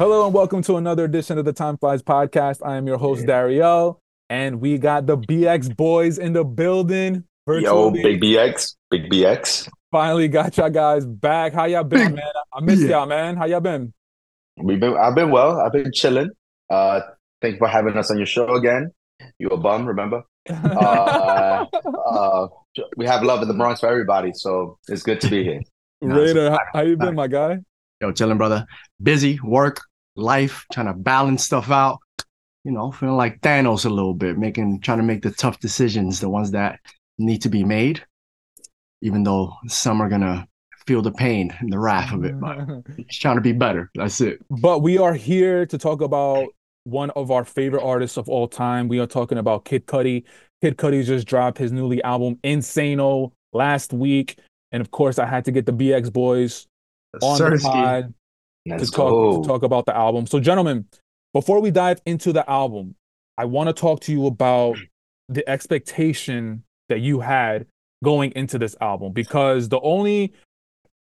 Hello and welcome to another edition of the Time Flies podcast. I am your host Dario, and we got the BX boys in the building. Yo, Big BX, Big BX. Finally got y'all guys back. How y'all been, man? I miss y'all, man. How y'all been? We've been. I've been well. I've been chilling. Uh, thank you for having us on your show again. You a bum, remember? uh, uh, we have love in the Bronx for everybody, so it's good to be here. Rayner, how, how you been, my guy? Yo, chilling, brother. Busy, work, life, trying to balance stuff out. You know, feeling like Thanos a little bit, making trying to make the tough decisions, the ones that need to be made, even though some are gonna feel the pain and the wrath of it. But just trying to be better. That's it. But we are here to talk about one of our favorite artists of all time. We are talking about Kid Cudi. Kid Cudi just dropped his newly album Insano last week, and of course, I had to get the BX boys on the pod to talk to talk about the album. So, gentlemen, before we dive into the album, I want to talk to you about the expectation that you had going into this album because the only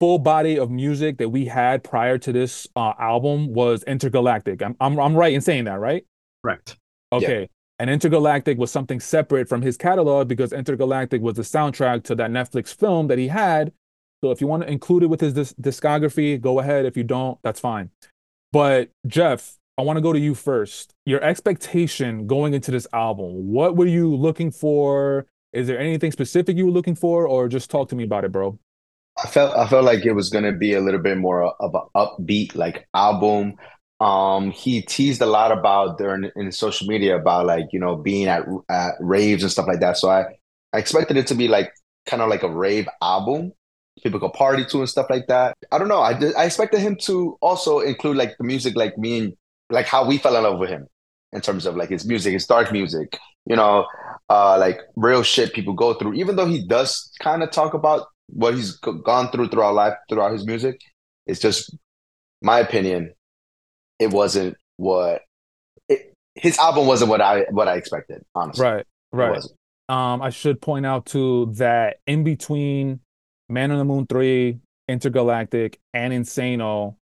full body of music that we had prior to this uh, album was Intergalactic. I'm, I'm I'm right in saying that, right? Correct. Okay. Yeah. And Intergalactic was something separate from his catalog because Intergalactic was the soundtrack to that Netflix film that he had so if you want to include it with his disc- discography, go ahead. If you don't, that's fine. But Jeff, I want to go to you first. Your expectation going into this album, what were you looking for? Is there anything specific you were looking for, or just talk to me about it, bro? I felt I felt like it was gonna be a little bit more of an upbeat like album. Um, he teased a lot about during in social media about like you know being at at raves and stuff like that. So I I expected it to be like kind of like a rave album people go party to and stuff like that. I don't know. I did, I expected him to also include like the music, like me and like how we fell in love with him in terms of like his music, his dark music, you know, uh, like real shit people go through. Even though he does kind of talk about what he's gone through throughout life, throughout his music, it's just my opinion. It wasn't what it, his album wasn't what I what I expected. Honestly, right, right. Um, I should point out too that in between Man on the Moon 3, Intergalactic, and Insano,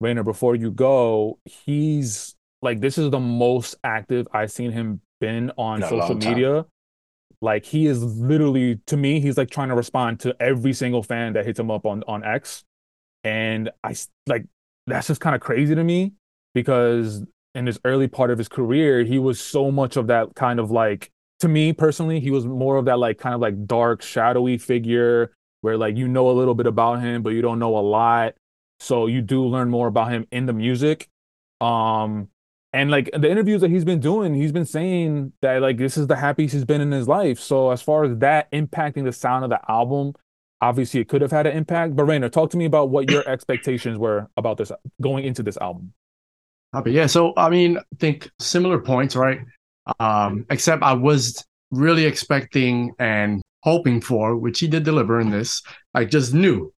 Rayner, before you go, he's like this is the most active I've seen him been on social media. Like he is literally to me, he's like trying to respond to every single fan that hits him up on on X. And I like that's just kind of crazy to me because in this early part of his career, he was so much of that kind of like to me personally, he was more of that like kind of like dark, shadowy figure where like you know a little bit about him, but you don't know a lot. So you do learn more about him in the music. Um, and like the interviews that he's been doing, he's been saying that like this is the happiest he's been in his life. So as far as that impacting the sound of the album, obviously it could have had an impact. But Rayner, talk to me about what your expectations were about this going into this album. Okay, yeah. So I mean, I think similar points, right? Um, except I was really expecting and hoping for, which he did deliver in this, I just knew.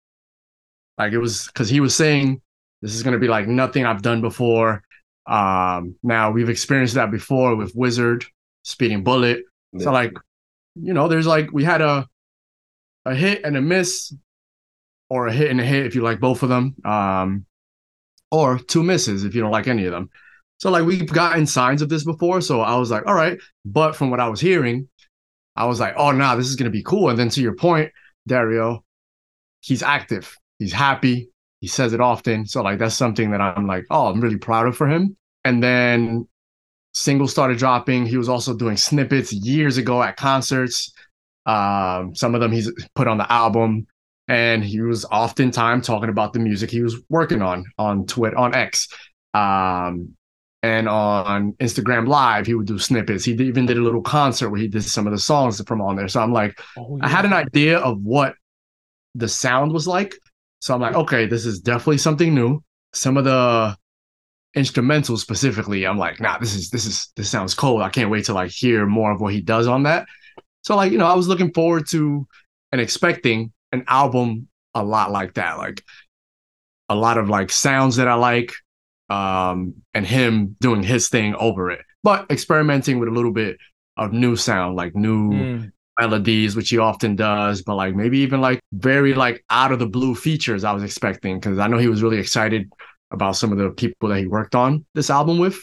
Like it was because he was saying this is going to be like nothing I've done before. Um, now we've experienced that before with Wizard, Speeding Bullet. Yeah. So like, you know, there's like we had a a hit and a miss, or a hit and a hit if you like both of them, um, or two misses if you don't like any of them. So like we've gotten signs of this before. So I was like, all right. But from what I was hearing, I was like, oh, nah, this is going to be cool. And then to your point, Dario, he's active, he's happy, he says it often. So, like, that's something that I'm like, oh, I'm really proud of for him. And then singles started dropping. He was also doing snippets years ago at concerts. Um, some of them he's put on the album. And he was oftentimes talking about the music he was working on on Twitter, on X. Um, and on Instagram Live, he would do snippets. He even did a little concert where he did some of the songs from on there. So I'm like, oh, yeah. I had an idea of what the sound was like. So I'm like, okay, this is definitely something new. Some of the instrumentals specifically, I'm like, nah, this is this is this sounds cold. I can't wait to like hear more of what he does on that. So like, you know, I was looking forward to and expecting an album a lot like that, like a lot of like sounds that I like, um, and him doing his thing over it, but experimenting with a little bit of new sound, like new mm. melodies, which he often does, but like maybe even like very like out of the blue features I was expecting because I know he was really excited about some of the people that he worked on this album with.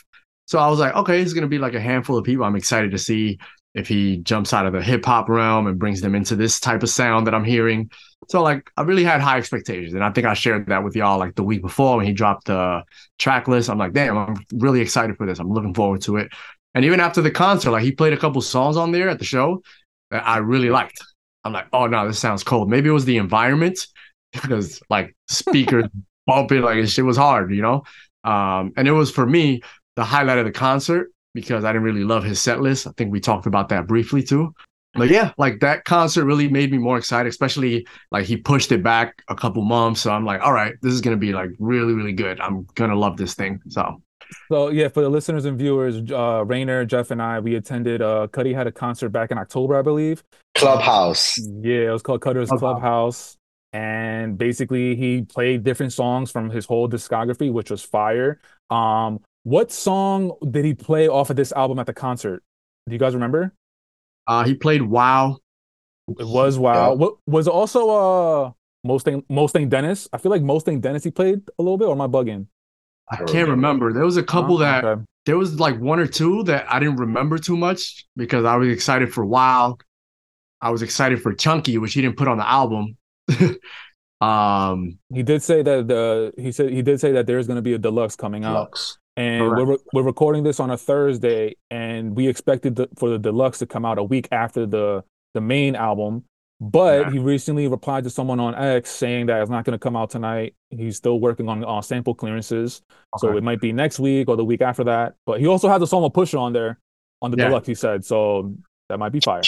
So I was like, okay, it's gonna be like a handful of people. I'm excited to see if he jumps out of the hip hop realm and brings them into this type of sound that I'm hearing. So like I really had high expectations. And I think I shared that with y'all like the week before when he dropped the track list. I'm like, damn, I'm really excited for this. I'm looking forward to it. And even after the concert, like he played a couple songs on there at the show that I really liked. I'm like, oh no, this sounds cold. Maybe it was the environment because like speakers bumping, like shit was hard, you know? Um, and it was for me the highlight of the concert because I didn't really love his set list. I think we talked about that briefly too. But yeah, like that concert really made me more excited, especially like he pushed it back a couple months. So I'm like, all right, this is gonna be like really, really good. I'm gonna love this thing. So so yeah, for the listeners and viewers, uh Rayner, Jeff, and I, we attended uh Cudi had a concert back in October, I believe. Clubhouse. Yeah, it was called Cutter's Clubhouse. Clubhouse. And basically he played different songs from his whole discography, which was fire. Um, what song did he play off of this album at the concert? Do you guys remember? Uh, he played Wow. It was Wow. Yeah. What was also uh Most Thing Most Ain't Dennis? I feel like Most Ain't Dennis he played a little bit, or am I bugging? I can't remember. There was a couple oh, that okay. there was like one or two that I didn't remember too much because I was excited for Wow. I was excited for Chunky, which he didn't put on the album. um he did say that the he said he did say that there's going to be a deluxe coming out. deluxe. And we're we're recording this on a Thursday, and we expected the, for the deluxe to come out a week after the the main album. But yeah. he recently replied to someone on X saying that it's not going to come out tonight. He's still working on uh, sample clearances, okay. so it might be next week or the week after that. But he also has a song with Pusha on there on the yeah. deluxe. He said so that might be fire.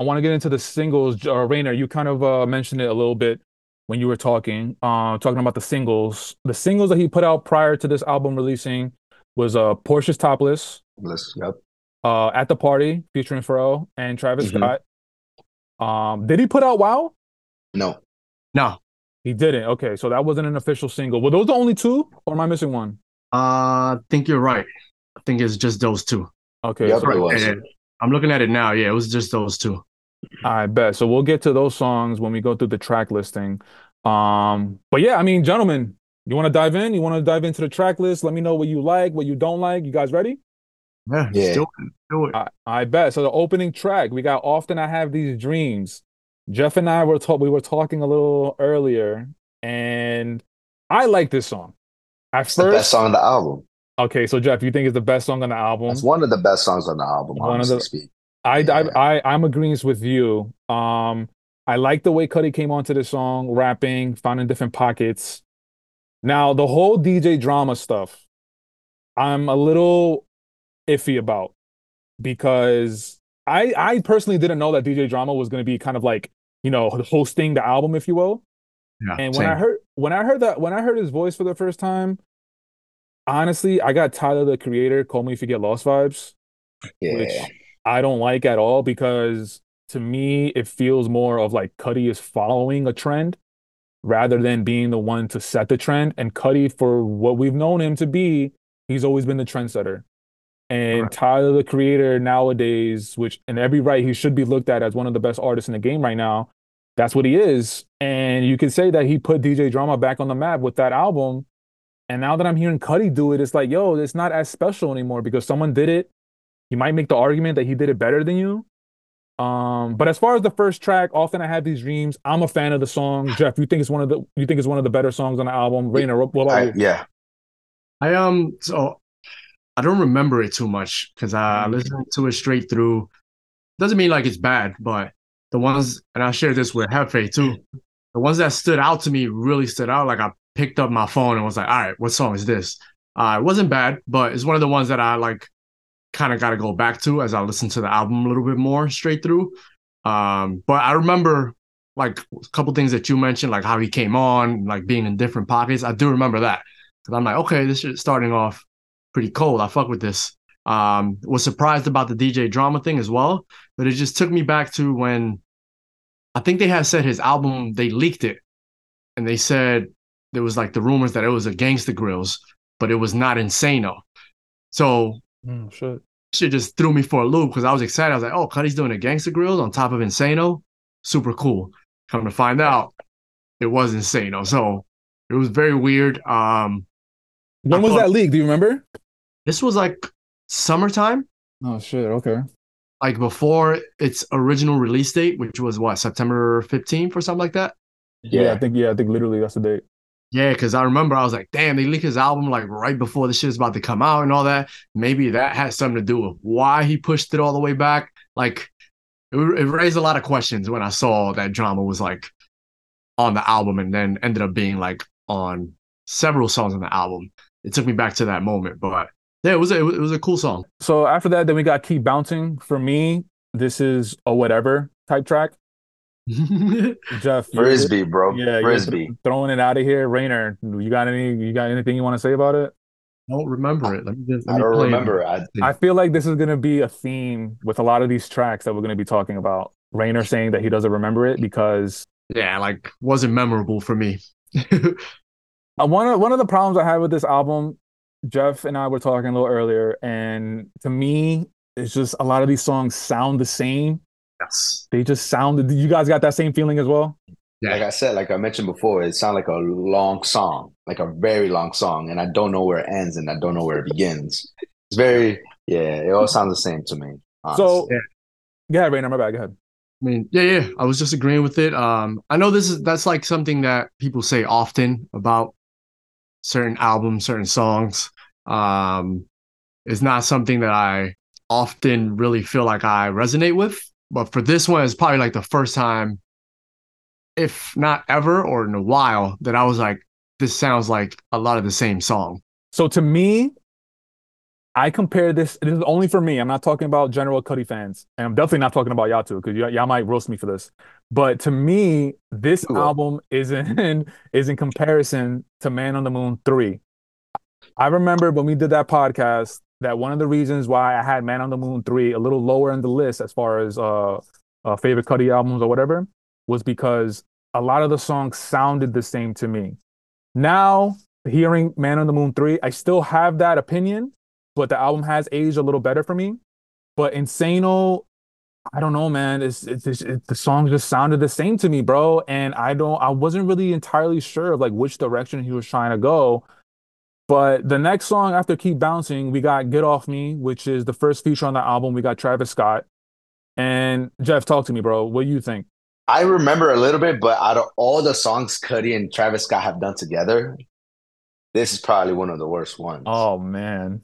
I want to get into the singles. Uh, Rayner, you kind of uh, mentioned it a little bit when you were talking, uh, talking about the singles. The singles that he put out prior to this album releasing was uh Porsche's Topless. Topless, yep. Uh, at the party featuring Pharrell and Travis mm-hmm. Scott. Um, did he put out Wow? No. No. He didn't. Okay, so that wasn't an official single. Were those the only two, or am I missing one? Uh, I think you're right. I think it's just those two. Okay, yep, so, I'm looking at it now. Yeah, it was just those two. I bet. So we'll get to those songs when we go through the track listing. Um, but yeah, I mean, gentlemen, you want to dive in? You want to dive into the track list? Let me know what you like, what you don't like. You guys ready? Yeah, yeah. Still, do it. I, I, bet. So the opening track, we got "Often I Have These Dreams." Jeff and I were talk- we were talking a little earlier, and I like this song. At it's first, the best song on the album. Okay, so Jeff, you think it's the best song on the album? It's one of the best songs on the album. One of the. Speak. I, yeah. I I I'm agreeing with you. Um, I like the way Cudi came onto the song, rapping, finding different pockets. Now, the whole DJ drama stuff, I'm a little iffy about because I I personally didn't know that DJ drama was going to be kind of like, you know, hosting the album if you will. Yeah, and when same. I heard when I heard that when I heard his voice for the first time, honestly, I got Tyler the Creator, Call Me If You Get Lost vibes. Yeah. Which I don't like at all because to me it feels more of like Cudi is following a trend rather than being the one to set the trend. And Cudi, for what we've known him to be, he's always been the trendsetter. And right. Tyler, the creator nowadays, which in every right, he should be looked at as one of the best artists in the game right now. That's what he is. And you can say that he put DJ Drama back on the map with that album. And now that I'm hearing Cudi do it, it's like, yo, it's not as special anymore because someone did it. You might make the argument that he did it better than you, um, but as far as the first track, often I have these dreams. I'm a fan of the song. Jeff, you think it's one of the you think it's one of the better songs on the album? Rayner, what about I, you? Yeah, I um so I don't remember it too much because I mm. listened to it straight through. Doesn't mean like it's bad, but the ones and I shared this with Hefe too. The ones that stood out to me really stood out. Like I picked up my phone and was like, all right, what song is this? Uh, it wasn't bad, but it's one of the ones that I like kind of got to go back to as I listen to the album a little bit more straight through. Um, but I remember like a couple things that you mentioned, like how he came on, like being in different pockets. I do remember that because I'm like, okay, this is starting off pretty cold. I fuck with this. Um, was surprised about the DJ drama thing as well, but it just took me back to when I think they had said his album they leaked it, and they said there was like the rumors that it was a Gangsta Grillz, but it was not Insano. So Mm, shit. Shit just threw me for a loop because I was excited. I was like, oh, Cudi's doing a gangster Grillz on top of Insano. Super cool. Come to find out, it was Insano. So it was very weird. Um, When I was thought- that leak? Do you remember? This was like summertime, Oh shit. Okay. like before its original release date, which was what September fifteenth or something like that. Yeah. Yeah. I think yeah. I think literally that's the date. Yeah, because I remember I was like, damn, they leaked his album like right before the shit is about to come out and all that. Maybe that has something to do with why he pushed it all the way back. Like, it, it raised a lot of questions when I saw that drama was like on the album and then ended up being like on several songs on the album. It took me back to that moment, but yeah, it was a, was, it was a cool song. So after that, then we got Keep Bouncing. For me, this is a whatever type track. Jeff, you're- Frisbee, bro. Yeah, Frisbee. th- throwing it out of here. Rayner, you got any? You got anything you want to say about it? don't remember it. Let me just. Let I me don't play it. remember. I, I feel like this is going to be a theme with a lot of these tracks that we're going to be talking about. Rayner saying that he doesn't remember it because Yeah, like wasn't memorable for me. uh, one of one of the problems I had with this album, Jeff and I were talking a little earlier, and to me, it's just a lot of these songs sound the same. Yes. They just sounded. You guys got that same feeling as well? Yeah. like I said, like I mentioned before, it sounds like a long song, like a very long song, and I don't know where it ends and I don't know where it begins. It's very, yeah, it all sounds the same to me. So, Yeah. go ahead, Rayner. My bad. Go ahead. I mean, yeah, yeah. I was just agreeing with it. Um, I know this is that's like something that people say often about certain albums, certain songs. Um, it's not something that I often really feel like I resonate with. But for this one, it's probably like the first time, if not ever or in a while, that I was like, this sounds like a lot of the same song. So to me, I compare this. This is only for me. I'm not talking about general Cudi fans, and I'm definitely not talking about y'all too, because y'all might roast me for this. But to me, this album is in is in comparison to Man on the Moon three. I remember when we did that podcast that one of the reasons why I had Man on the Moon three a little lower in the list as far as uh, uh favorite Cudi albums or whatever was because a lot of the songs sounded the same to me. Now hearing Man on the Moon 3, I still have that opinion, but the album has aged a little better for me. But Insano, I don't know, man. It's, it's, it's it, the songs just sounded the same to me, bro. And I don't, I wasn't really entirely sure of like which direction he was trying to go. But the next song after Keep Bouncing, we got Get Off Me, which is the first feature on the album. We got Travis Scott. And Jeff, talk to me, bro. What do you think? I remember a little bit, but out of all the songs Cudi and Travis Scott have done together, this is probably one of the worst ones. Oh, man.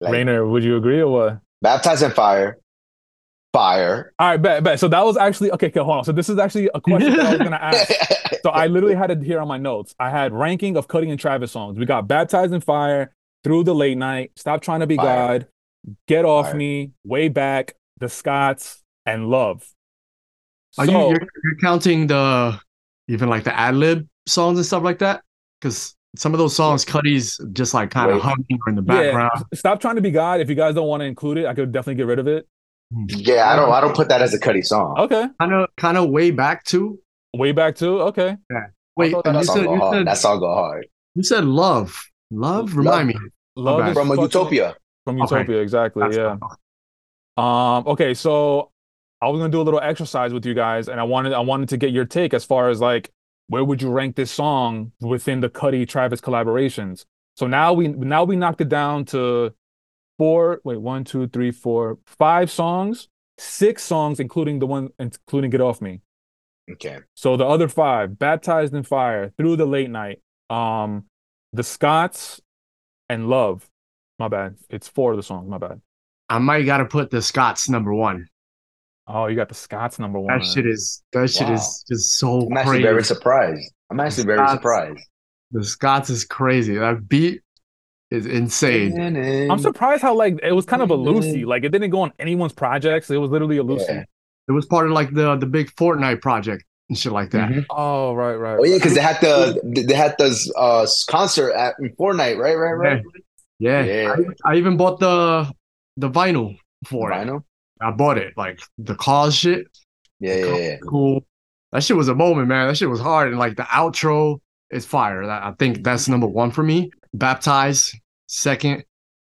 Like, Rayner, would you agree or what? Baptized in Fire, Fire. All right, bet, bet. So that was actually okay. Okay, hold on. So this is actually a question that I was gonna ask. So I literally had it here on my notes. I had ranking of Cudi and Travis songs. We got "Baptized in Fire," "Through the Late Night," "Stop Trying to Be Fire. God," "Get Off Fire. Me," "Way Back," "The Scots," and "Love." Are So you you're, you're counting the even like the ad lib songs and stuff like that? Because some of those songs, Cudi's just like kind of Wait. humming or in the yeah, background. "Stop Trying to Be God." If you guys don't want to include it, I could definitely get rid of it. Yeah, I don't I don't put that as a Cudi song. Okay, Kind of, kind of way back to. "Way Back" too. Okay, Wait, that you song said go you hard. said, That song go hard. you said love, love. Remind me. "Love" bad. is From a Utopia. From Okay. Utopia, exactly. That's yeah. Um, okay, so I was gonna do a little exercise with you guys, and I wanted I wanted to get your take as far as like where would you rank this song within the Cudi Travis collaborations? So now we now we knocked it down to four, wait, one, two, three, four, five songs, six songs, including the one including Get Off Me. Okay. So the other five, Baptized in Fire, Through the Late Night, um, The Scots, and Love. My bad. It's four of the songs, my bad. I might gotta put the Scots number one. Oh, you got the Scots number one. That shit is that shit Wow. is just so I'm actually crazy. very surprised. I'm actually very surprised. the Scots is crazy. That beat is insane. I'm surprised how like it was kind of a Lucy. Like it didn't go on anyone's projects. It was literally a Lucy. Yeah. It was part of like the the big Fortnite project and shit like that. Mhm. Oh right, right. Oh yeah, right. because they had the they had this uh concert at in Fortnite, right? Right, right. Yeah, Yeah. I, I even bought the the vinyl for it. Vinyl? I bought it like the cause shit. Yeah, yeah, yeah. Cool. That shit was a moment, man. That shit was hard, and like the outro is fire. I think that's number one for me. Baptized, second,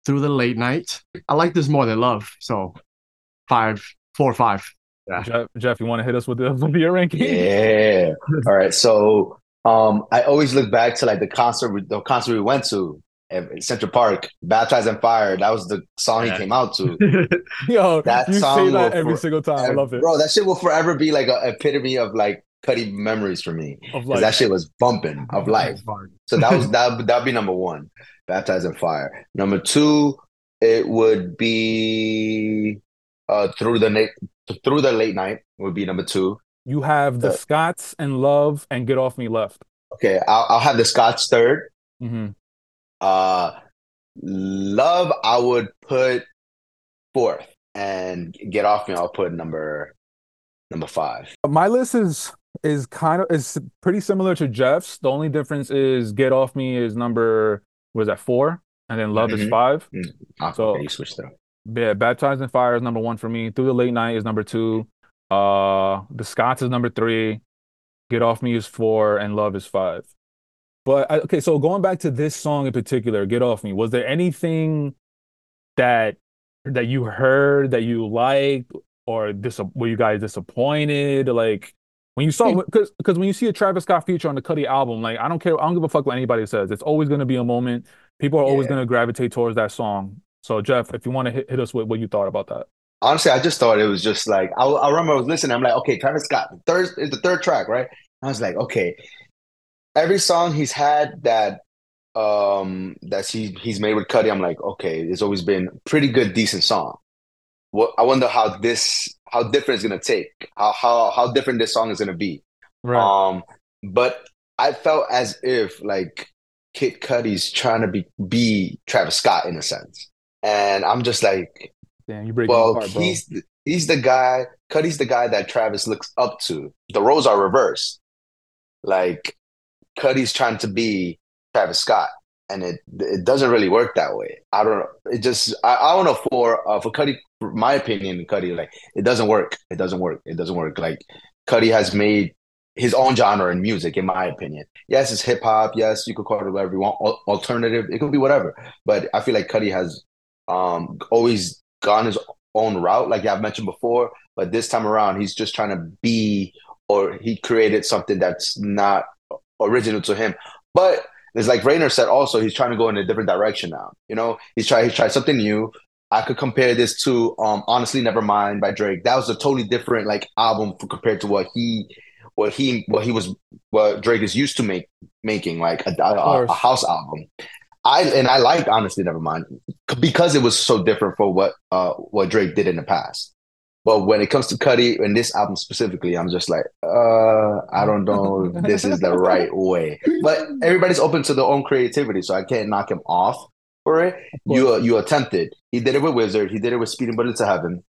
through the late night. I like this more than love. So five, four, five. four, or five. Jeff, Jeff, you want to hit us with the with your ranking? Yeah. All right. So Um, I always look back to like the concert, the concert we went to at Central Park, "Baptized in Fire." That was the song Yeah. he came out to. Yo, That you say song that every for- single time. I love it. bro. That shit will forever be like an epitome of like Cudi memories for me. Of 'Cause like, that shit was bumping of life. So that was that that'd be number one, baptized in fire. Number two, it would be uh through the night through the late night would be number two. you have the Uh, Scots and Love and Get Off Me left. Okay, I'll, I'll have the Scots third. mm-hmm. Uh, love I would put fourth, and get off me. I'll put number number five. My list is is kind of is pretty similar to Jeff's. The only difference is Get Off Me is number was that four, and then Love is Mhm. five. Ah, So- you switched it up. Yeah, Baptized in Fire is number one for me. Through the Late Night is number two. Uh, The Scots is number three. Get Off Me is four, and Love is five. But I, okay, so going back to this song in particular, Get Off Me, was there anything that that you heard that you liked, or dis- were you guys disappointed? Like when you saw, because because when you see a Travis Scott feature on the Cudi album, like I don't care, I don't give a fuck what anybody says. It's always going to be a moment. People are always Yeah. going to gravitate towards that song. So Jeff, if you want to hit, hit us with what you thought about that. Honestly, I just thought it was just like I, I remember I was listening. I'm like, okay, Travis Scott, the third is the third track, right? I was like, okay, every song he's had that um that he he's made with Cudi, I'm like, okay, it's always been pretty good, decent song. What I wonder how this how different it's gonna take, how how how different this song is gonna be. Um, but I felt as if like Kid Cudi's trying to be be Travis Scott in a sense, and I'm just like, Damn, you break well, apart, bro. he's the, he's the guy. Cudi's the guy that Travis looks up to. The roles are reversed. Like Cudi's trying to be Travis Scott, and it it doesn't really work that way. I don't know. It just I, I don't know for uh, for for my opinion, Cudi like it doesn't work. It doesn't work. It doesn't work. Like Cudi has made his own genre in music, in my opinion. Yes, it's hip hop. Yes, you could call it whatever you want. Al- alternative. It could be whatever. But I feel like Cudi has um always gone his own route, like I've mentioned before. But this time around, he's just trying to be, or he created something that's not original to him. But it's like Rayner said. Also, he's trying to go in a different direction now. You know, he's tried. He's tried something new. I could compare this to um honestly, Nevermind by Drake. That was a totally different like album for, compared to what he, what he, what he was, what Drake is used to make making like a, a, a house album. I and I liked honestly, Nevermind because it was so different for what uh what Drake did in the past. But when it comes to Cudi and this album specifically, I'm just like, uh, I don't know if this is the right way. But everybody's open to their own creativity, so I can't knock him off for it. You you attempted. He did it with Wizard. He did it with Speeding Bullet to Heaven.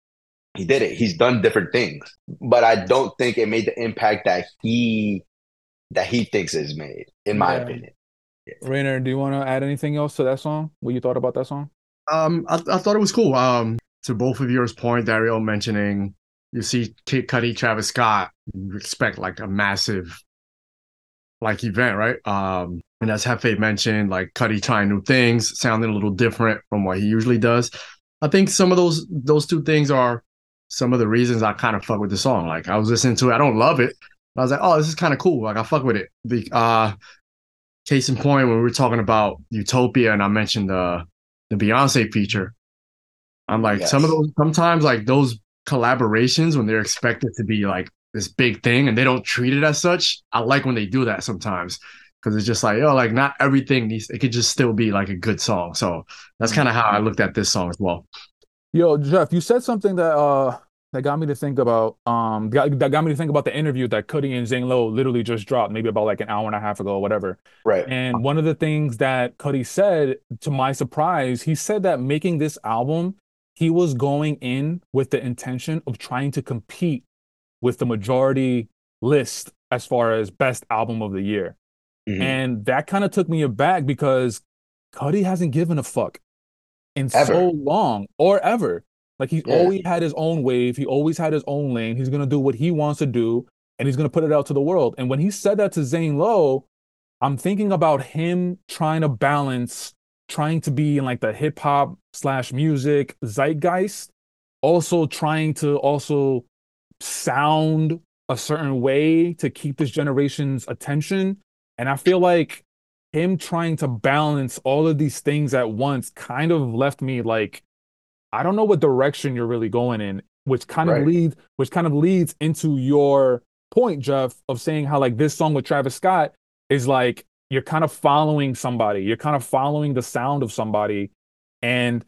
He did it. He's done different things, but I don't think it made the impact that he that he thinks is made, in my Yeah. opinion. Rayner, do you want to add anything else to that song? What you thought about that song? Um, I, I thought it was cool. Um, to both of yours point, Dario mentioning you see Kid Cudi, Travis Scott, you expect like a massive like event, right? Um, and as Hefe mentioned, like Cudi trying new things, sounding a little different from what he usually does. I think some of those those two things are some of the reasons I kind of fuck with the song. Like I was listening to it, I don't love it. I was like, oh, this is kind of cool. Like I fuck with it. The uh case in point when we were talking about Utopia and I mentioned the the Beyonce feature. I'm like some of those sometimes like those collaborations when they're expected to be like this big thing and they don't treat it as such. I like when they do that sometimes because it's just like oh like not everything needs it could just still be like a good song. So that's kind of how I looked at this song as well. Yo, Jeff, you said something that uh that got me to think about um got, that got me to think about the interview that Cudi and Zane Lowe literally just dropped maybe about like an hour and a half ago or whatever. Right. And one of the things that Cudi said, to my surprise, he said that making this album, he was going in with the intention of trying to compete with the majority list as far as best album of the year. Mhm. And that kind of took me aback because Cudi hasn't given a fuck in Ever. so long or ever. Like he's Yeah. always had his own wave, he always had his own lane. He's gonna do what he wants to do, and he's gonna put it out to the world. And when he said that to Zane Lowe, I'm thinking about him trying to balance, trying to be in like the hip hop slash music zeitgeist, also trying to also sound a certain way to keep this generation's attention, And I feel like him trying to balance all of these things at once kind of left me like, I don't know what direction you're really going in, which kind Right. of leads, which kind of leads into your point, Jeff, of saying how like this song with Travis Scott is like you're kind of following somebody, you're kind of following the sound of somebody, and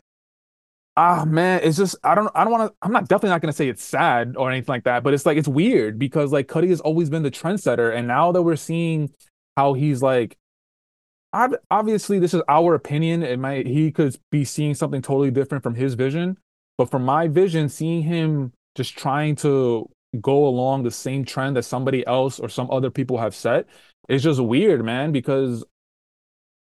ah man, it's just I don't I don't want to I'm not definitely not gonna say it's sad or anything like that, but it's like it's weird because like Cudi has always been the trendsetter, and now that we're seeing how he's like ob- obviously this is our opinion. It might he could be seeing something totally different from his vision, but from my vision, seeing him just trying to go along the same trend that somebody else or some other people have set is just weird, man, because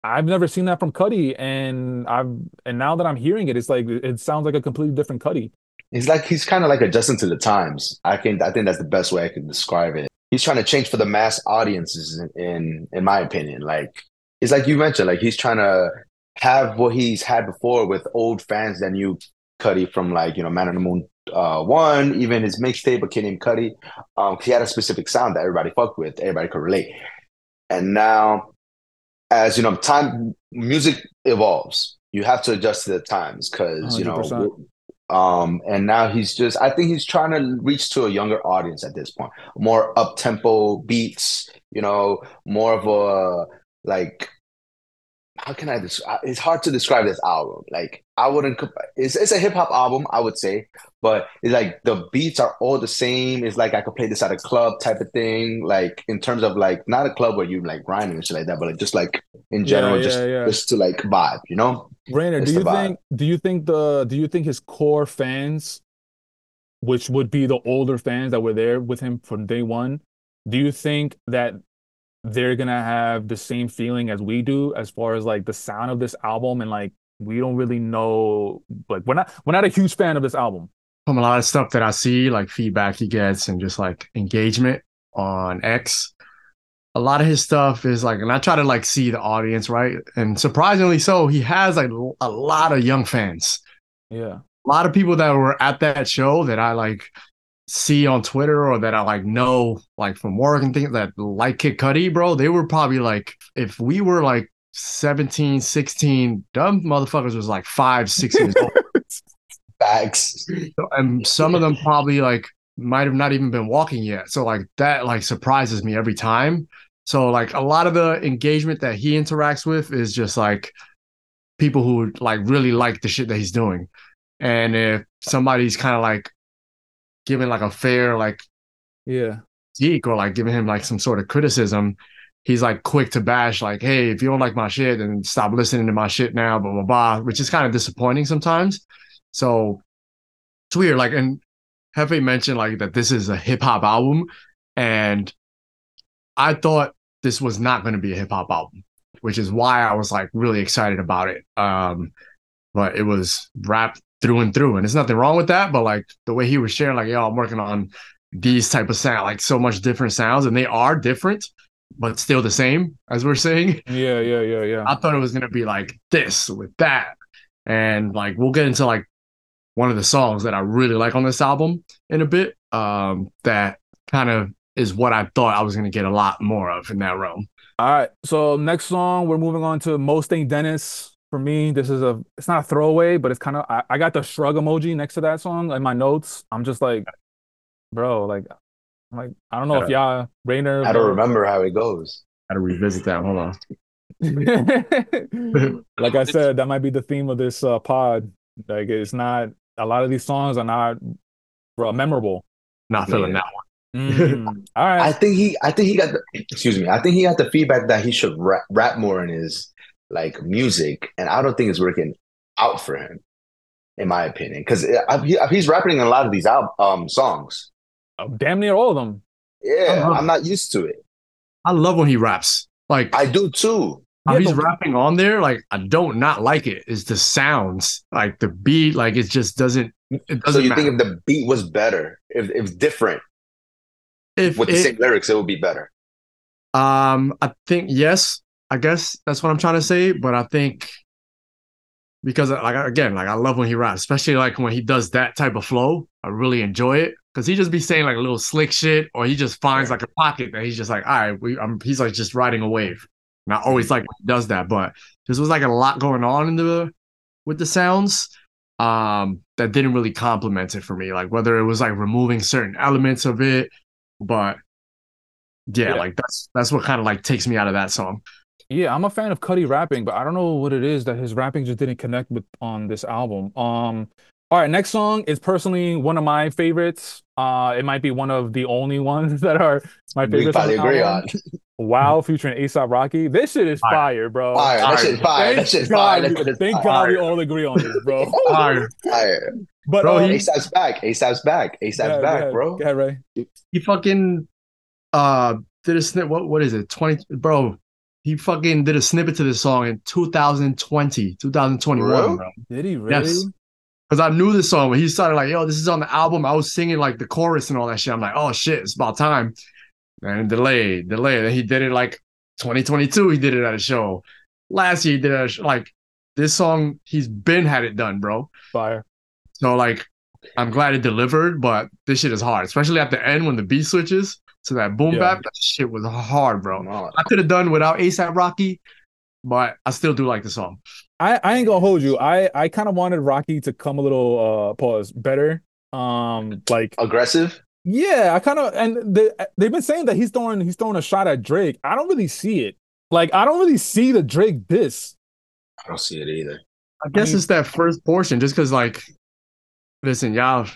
I've never seen that from Cudi, and I've and now that I'm hearing it, it's like it sounds like a completely different Cudi. It's like he's kind of like adjusting to the times. I can I think that's the best way I can describe it. He's trying to change for the mass audiences in in, in my opinion. Like it's like you mentioned, like he's trying to have what he's had before with old fans that knew Cudi from like, you know, Man on the Moon uh one, even his mixtape, a kid named Cudi. Um, he had a specific sound that everybody fucked with, everybody could relate. And now as you know, time music evolves. You have to adjust to the times because you know um, and now he's just, I think he's trying to reach to a younger audience at this point. More up tempo beats, you know, more of a like, how can I describe? It's hard to describe this album. Like, I wouldn't, it's, it's a hip hop album, I would say, but it's like the beats are all the same. It's like I could play this at a club type of thing. Like, in terms of like, not a club where you like grinding and shit like that, but like, just like in general, Yeah, just, yeah, yeah. just to like vibe, you know? Rayner, It's do you think do you think the do you think his core fans, which would be the older fans that were there with him from day one, do you think that they're gonna have the same feeling as we do as far as like the sound of this album and like we don't really know like we're not we're not a huge fan of this album. from a lot of stuff that I see, like feedback he gets and just like engagement on X. A lot of his stuff is like, and I try to like see the audience, right? And surprisingly so, he has like a lot of young fans. Yeah. A lot of people that were at that show that I like see on Twitter or that I like know like from work and things that like Kid Cudi, bro. They were probably like, if we were like 17, 16, dumb motherfuckers was like five, six years old. Facts. So- and some of them probably like might have not even been walking yet. So like that like surprises me every time. So like a lot of the engagement that he interacts with is just like people who like really like the shit that he's doing. And if somebody's kind of like giving like a fair like Yeah. critique or like giving him like some sort of criticism, he's like quick to bash, like, hey, if you don't like my shit, then stop listening to my shit now, blah, blah, blah, which is kind of disappointing sometimes. So it's weird. Like, and Hefe mentioned like that this is a hip hop album. And I thought this was not going to be a hip hop album, which is why I was like really excited about it. Um, but it was rap through and through. And there's nothing wrong with that. But like the way he was sharing, like, yo, I'm working on these type of sound, like so much different sounds, and they are different, but still the same, as we're saying. Yeah, yeah, yeah, yeah. I thought it was gonna be like this with that. And like we'll get into like one of the songs that I really like on this album in a bit. Um, that kind of is what I thought I was gonna get a lot more of in that realm. All right. So next song, we're moving on to Most Ain't Dennis. For me, this is a it's not a throwaway, but it's kind of I, I got the shrug emoji next to that song in my notes. I'm just like, bro, like I'm like I don't know if y'all Rayner I don't remember how it goes. Gotta revisit that. Hold on. like I said, that might be the theme of this uh, pod. Like it's not a lot of these songs are not bro, memorable. Not feeling Yeah. that one. Mm. All I think he, I think he got the, excuse me, I think he got the feedback that he should rap, rap more in his like music, and I don't think it's working out for him, in my opinion, because he, he's rapping in a lot of these al- um songs. Damn near all of them. Yeah, Uh-huh. I'm not used to it. I love when he raps. Like I do too. how Yeah, he's but- rapping on there, like I don't not like it. It's the sounds, like the beat, like it just doesn't. It So doesn't you matter. think if the beat was better, if if different if with the it- same lyrics, it would be better. Um, I think yes. I guess that's what I'm trying to say. But I think because like again, like I love when he raps, especially like when he does that type of flow. I really enjoy it. Because he just be saying like a little slick shit, or he just finds like a pocket that he's just like, all right, we, I'm, he's like just riding a wave. And I always like when he does that, but this was like a lot going on in the with the sounds um that didn't really complement it for me. Like whether it was like removing certain elements of it, but yeah, Yeah. like that's that's what kind of like takes me out of that song. Yeah, I'm a fan of Cudi rapping, but I don't know what it is that his rapping just didn't connect with on this album. Um, all right, next song is personally one of my favorites. Uh, it might be one of the only ones that are my We favorites. on probably the agree album. on. Wow, featuring ASAP Rocky. This shit is Fire. fire, bro. Fire. That Fire. shit fire. That Thank shit God, fire. That we- shit is thank fire. God we all agree on this, bro. Fire. Fire. But Bro, um, he- ASAP's back. ASAP's back. ASAP's go ahead, go back, ahead. bro. Go ahead, Ray. He fucking uh did a snip. What what is it? Twenty, bro. He fucking did a snippet to this song in 2020, 2021, Bro? bro. Did he really? Yes. Because I knew this song when he started like, yo, this is on the album. I was singing like the chorus and all that shit. I'm like, oh shit, it's about time. And delay, delay. Then he did it like 2022. He did it at a show. Last year he did it at a sh- like this song. He's been had it done, bro. Fire. So like, I'm glad it delivered, but this shit is hard, especially at the end when the beat switches to that boom Yeah. bap. That shit was hard, bro. I could have done without ASAP Rocky, but I still do like the song. I, I ain't gonna hold you. I, I kind of wanted Rocky to come a little uh pause better. Um, like Aggressive? yeah, I kind of and they they've been saying that he's throwing he's throwing a shot at Drake. I don't really see it. Like I don't really see the Drake diss. I don't see it either. I guess mean- it's that first portion, just because like, listen, y'all,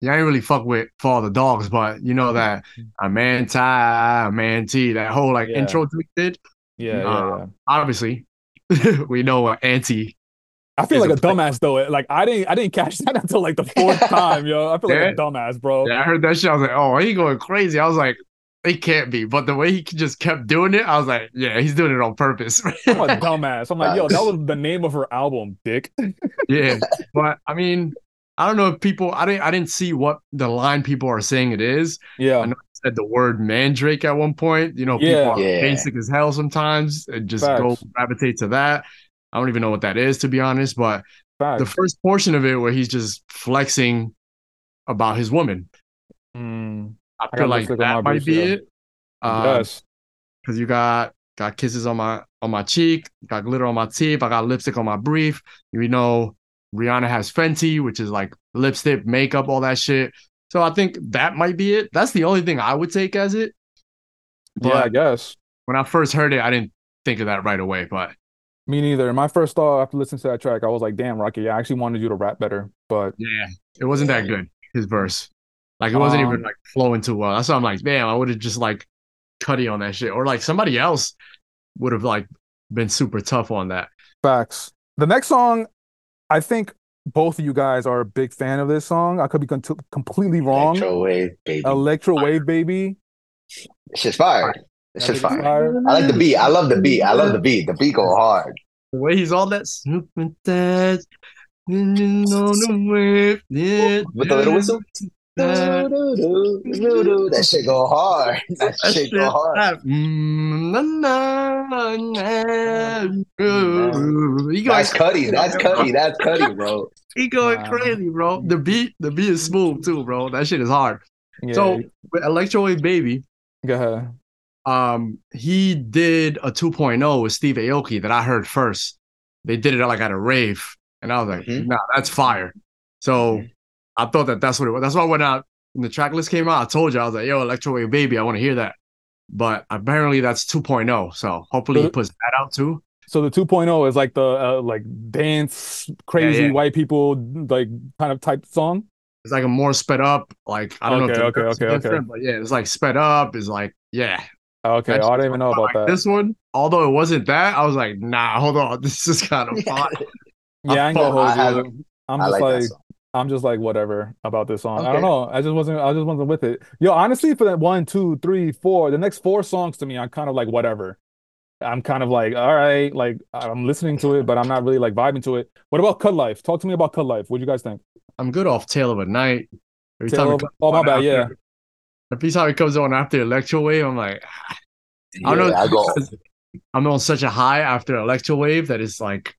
y'all ain't really fuck with for all the dogs, but you know that a man tie, a man T, that whole like Yeah. intro Drake did. Yeah, yeah, Uh, yeah. Obviously, we know what anti. I feel like a a dumbass though. Like I didn't I didn't catch that until like the fourth time, yo. I feel like a dumbass, bro. Yeah, I heard that shit. I was like, oh, he going crazy. I was like, it can't be. But the way he just kept doing it, I was like, yeah, he's doing it on purpose. I'm a dumbass. I'm like, yo, that was the name of her album, Dick. yeah, but I mean, I don't know if people. I didn't. I didn't see what the line people are saying it is. Yeah. I know said the word mandrake at one point. You know, people Yeah. are Yeah. basic as hell sometimes and just go gravitate to that. I don't even know what that is to be honest, but Facts. the first portion of it where he's just flexing about his woman, Mm, I I feel got like lipstick on my that might be yeah. it. Um, yes. because you got got kisses on my on my cheek, got glitter on my teeth, I got lipstick on my brief. You know, Rihanna has Fenty, which is like lipstick, makeup, all that shit. So I think that might be it. That's the only thing I would take as it. Yeah, I guess. when I first heard it, I didn't think of that right away. But Me neither. My first thought after listening to that track, I was like, damn, Rocky, I actually wanted you to rap better. But yeah, it wasn't that good. His verse, like it wasn't even Um, like flowing too well. That's why I'm like, damn, I would have just like Cudi on that shit, or like somebody else would have like been super tough on that. facts. The next song, I think both of you guys are a big fan of this song. I could be con- completely wrong. Electro wave, baby. Electro Wave Baby. It's just fire. It's just bitch is fire. I like the beat. I love the beat. I love the beat. The beat go hard. The way he's all that Snoop and Dad, on the wave, yeah, With the little whistle. That, shit go hard. That shit go hard. that, mm, na, That's Cudi. That's Cudi. That's Cudi, bro. he going Nah. crazy, bro. The beat, the beat is smooth too, bro. That shit is hard. Yeah, So with Electro Wave Baby, go ahead. um, he did a 2.0 with Steve Aoki that I heard first. They did it like at a rave, and I was like, Mhm. "Nah, that's fire." So I thought that that's what it was. That's why when I when the track list came out, I told you I was like, "Yo, Electrowave Baby, I want to hear that." But apparently that's 2.0. So hopefully he puts that out too. So the 2.0 is like the uh, like dance crazy yeah. white people like kind of type song. It's like a more sped up. Like I don't Okay, know if the okay, okay, okay. but yeah, it's like sped up. Is like yeah. Okay, That's I didn't even know about Like that. this one, although it wasn't that, I was like, nah, hold on, this is kind of fire. yeah, I ain't gonna hold I have- you. I'm I just like like, that song. I'm just like whatever about this song. I don't know. I just wasn't. I just wasn't with it. Yo, honestly, for that one, two, three, four, the next four songs to me, I'm kind of like whatever. I'm kind of like, all right, like I'm listening to it, but I'm not really like vibing to it. What about Cud Life? Talk to me about Cud Life. What do you guys think? I'm good off Tale of a Night. Every Tale time of- oh, my on bad, after- yeah. Every time it comes on after Electro Wave, I'm like, I don't know. I I'm on such a high after Electro Wave that it's like,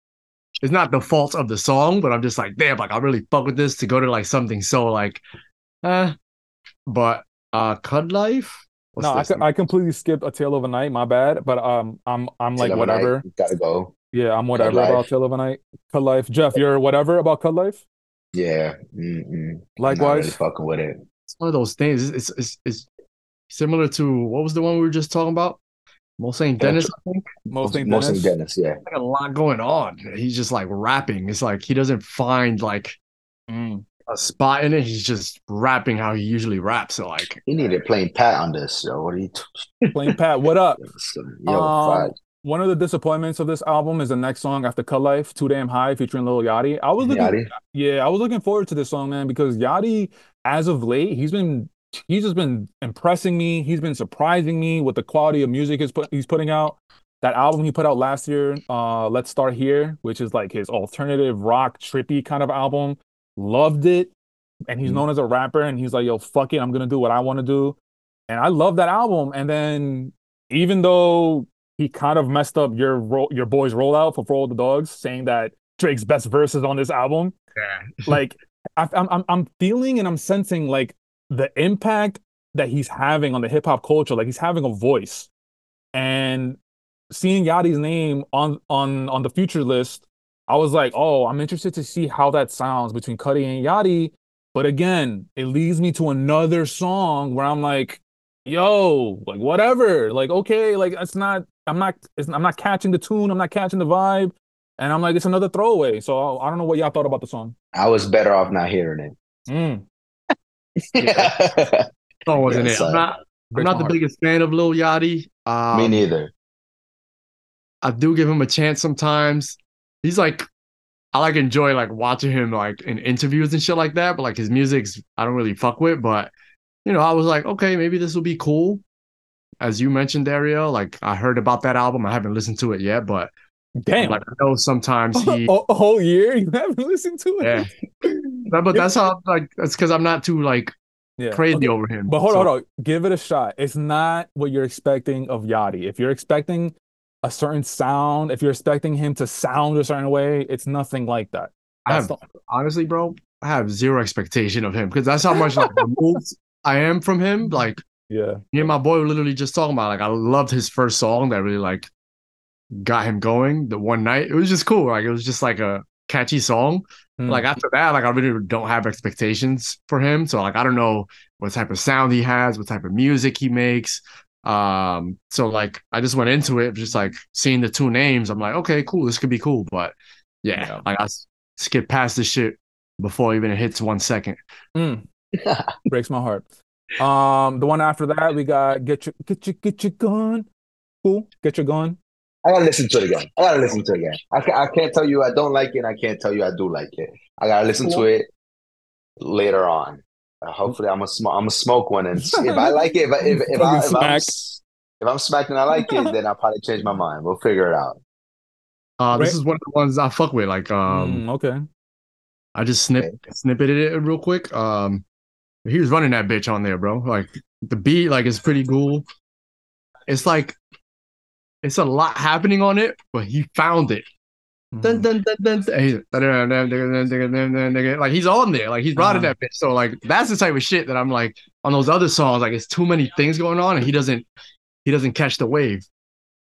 it's not the fault of the song, but I'm just like, damn, like I really fuck with this to go to like something so like, uh, but uh, Cud Life. What's no, I, this co- one? I completely skipped a tale of a night. My bad, but um, I'm I'm like Till of a night, whatever. Gotta go. Yeah, I'm whatever Life. about tale of a night. Cud Life. Jeff, you're whatever about Cud Life. Yeah. Mm-mm. I'm not Likewise. really fucking with it. it's one of those things. It's, it's it's similar to what was the one we were just talking about? Most Ain't Dennis, I think. Most Ain't Mostly Dennis. Dennis, yeah. Like a lot going on. He's just like rapping. It's like he doesn't find like Mm. a spot in it. He's just rapping how he usually raps. So like, He needed plain Pat on this. Yo, what are you? T- Plain Pat, what up? Yo, Um. One of the disappointments of this album is the next song after Cud Life, Too Damn High, featuring Lil Yachty. I was looking, Yachty? yeah, I was looking forward to this song, man, because Yachty, as of late, he's been he's just been impressing me. He's been surprising me with the quality of music he's put he's putting out. That album he put out last year, uh, Let's Start Here, which is like his alternative rock trippy kind of album. Loved it. And he's Mhm. known as a rapper, and he's like, yo, fuck it, I'm gonna do what I want to do. And I love that album. And then even though he kind of messed up your ro- your boy's rollout for For All the Dogs, saying that Drake's best verses on this album, yeah. like I'm I'm I'm feeling and I'm sensing like the impact that he's having on the hip hop culture. Like he's having a voice, and seeing Yachty's name on on on the future list, I was like, oh, I'm interested to see how that sounds between Cudi and Yachty. But again, it leads me to another song where I'm like, yo, like whatever, like okay, like it's not, I'm not, it's, I'm not catching the tune, I'm not catching the vibe, and I'm like, it's another throwaway. So I, I don't know what y'all thought about the song. I was better off not hearing Mm, it. oh, wasn't Yeah, it? I'm not. I'm not the biggest fan of Lil Yachty. Um, Me neither. I do give him a chance sometimes. He's like, I like enjoy like watching him like in interviews and shit like that. But like his music's, I don't really fuck with. But you know, I was like, okay, maybe this will be cool. As you mentioned, Dario, like I heard about that album. I haven't listened to it yet, but Damn, like I know sometimes he. a, a whole year you haven't listened to it. Yeah. But but that's how like that's because I'm not too like Yeah. crazy Okay, over him. But hold So- on, hold on. Give it a shot. It's not what you're expecting of Yachty. If you're expecting a certain sound, if you're expecting him to sound a certain way, it's nothing like that. I have the- honestly, bro, I have zero expectation of him because that's how much like removed I am from him. Like yeah. me and my boy were literally just talking about like I loved his first song that really like got him going the one night. It was just cool. Like it was just like a catchy song. Mm. Like after that, like I really don't have expectations for him. So like I don't know what type of sound he has, what type of music he makes. Um, so like I just went into it just like seeing the two names. I'm like, okay, cool, this could be cool. But yeah, Yeah. like I s- skip past this shit before even it hits one second. Mm. Breaks my heart. Um, the one after that, we got get your get your get your gun. Cool. Get your gun. I gotta listen to it again. I gotta listen to it again. I can't, I can't tell you I don't like it. and I can't tell you I do like it. I gotta listen to it later on. Uh, hopefully, I'm gonna sm- I'm gonna smoke one, and if I like it, if I, if, if, I, if, I'm, Fucking if I'm smacked and I like it, then I'll probably change my mind. We'll figure it out. Uh, this is one of the ones I fuck with. Like, um, Mm, okay. I just snip snippeted it real quick. Um, he was running that bitch on there, bro. Like the beat, like is pretty cool. It's like it's a lot happening on it, but he found it. Like he's on there, like he's brought uh-huh. that bitch. So like that's the type of shit that I'm like on those other songs. Like it's too many things going on, and he doesn't he doesn't catch the wave.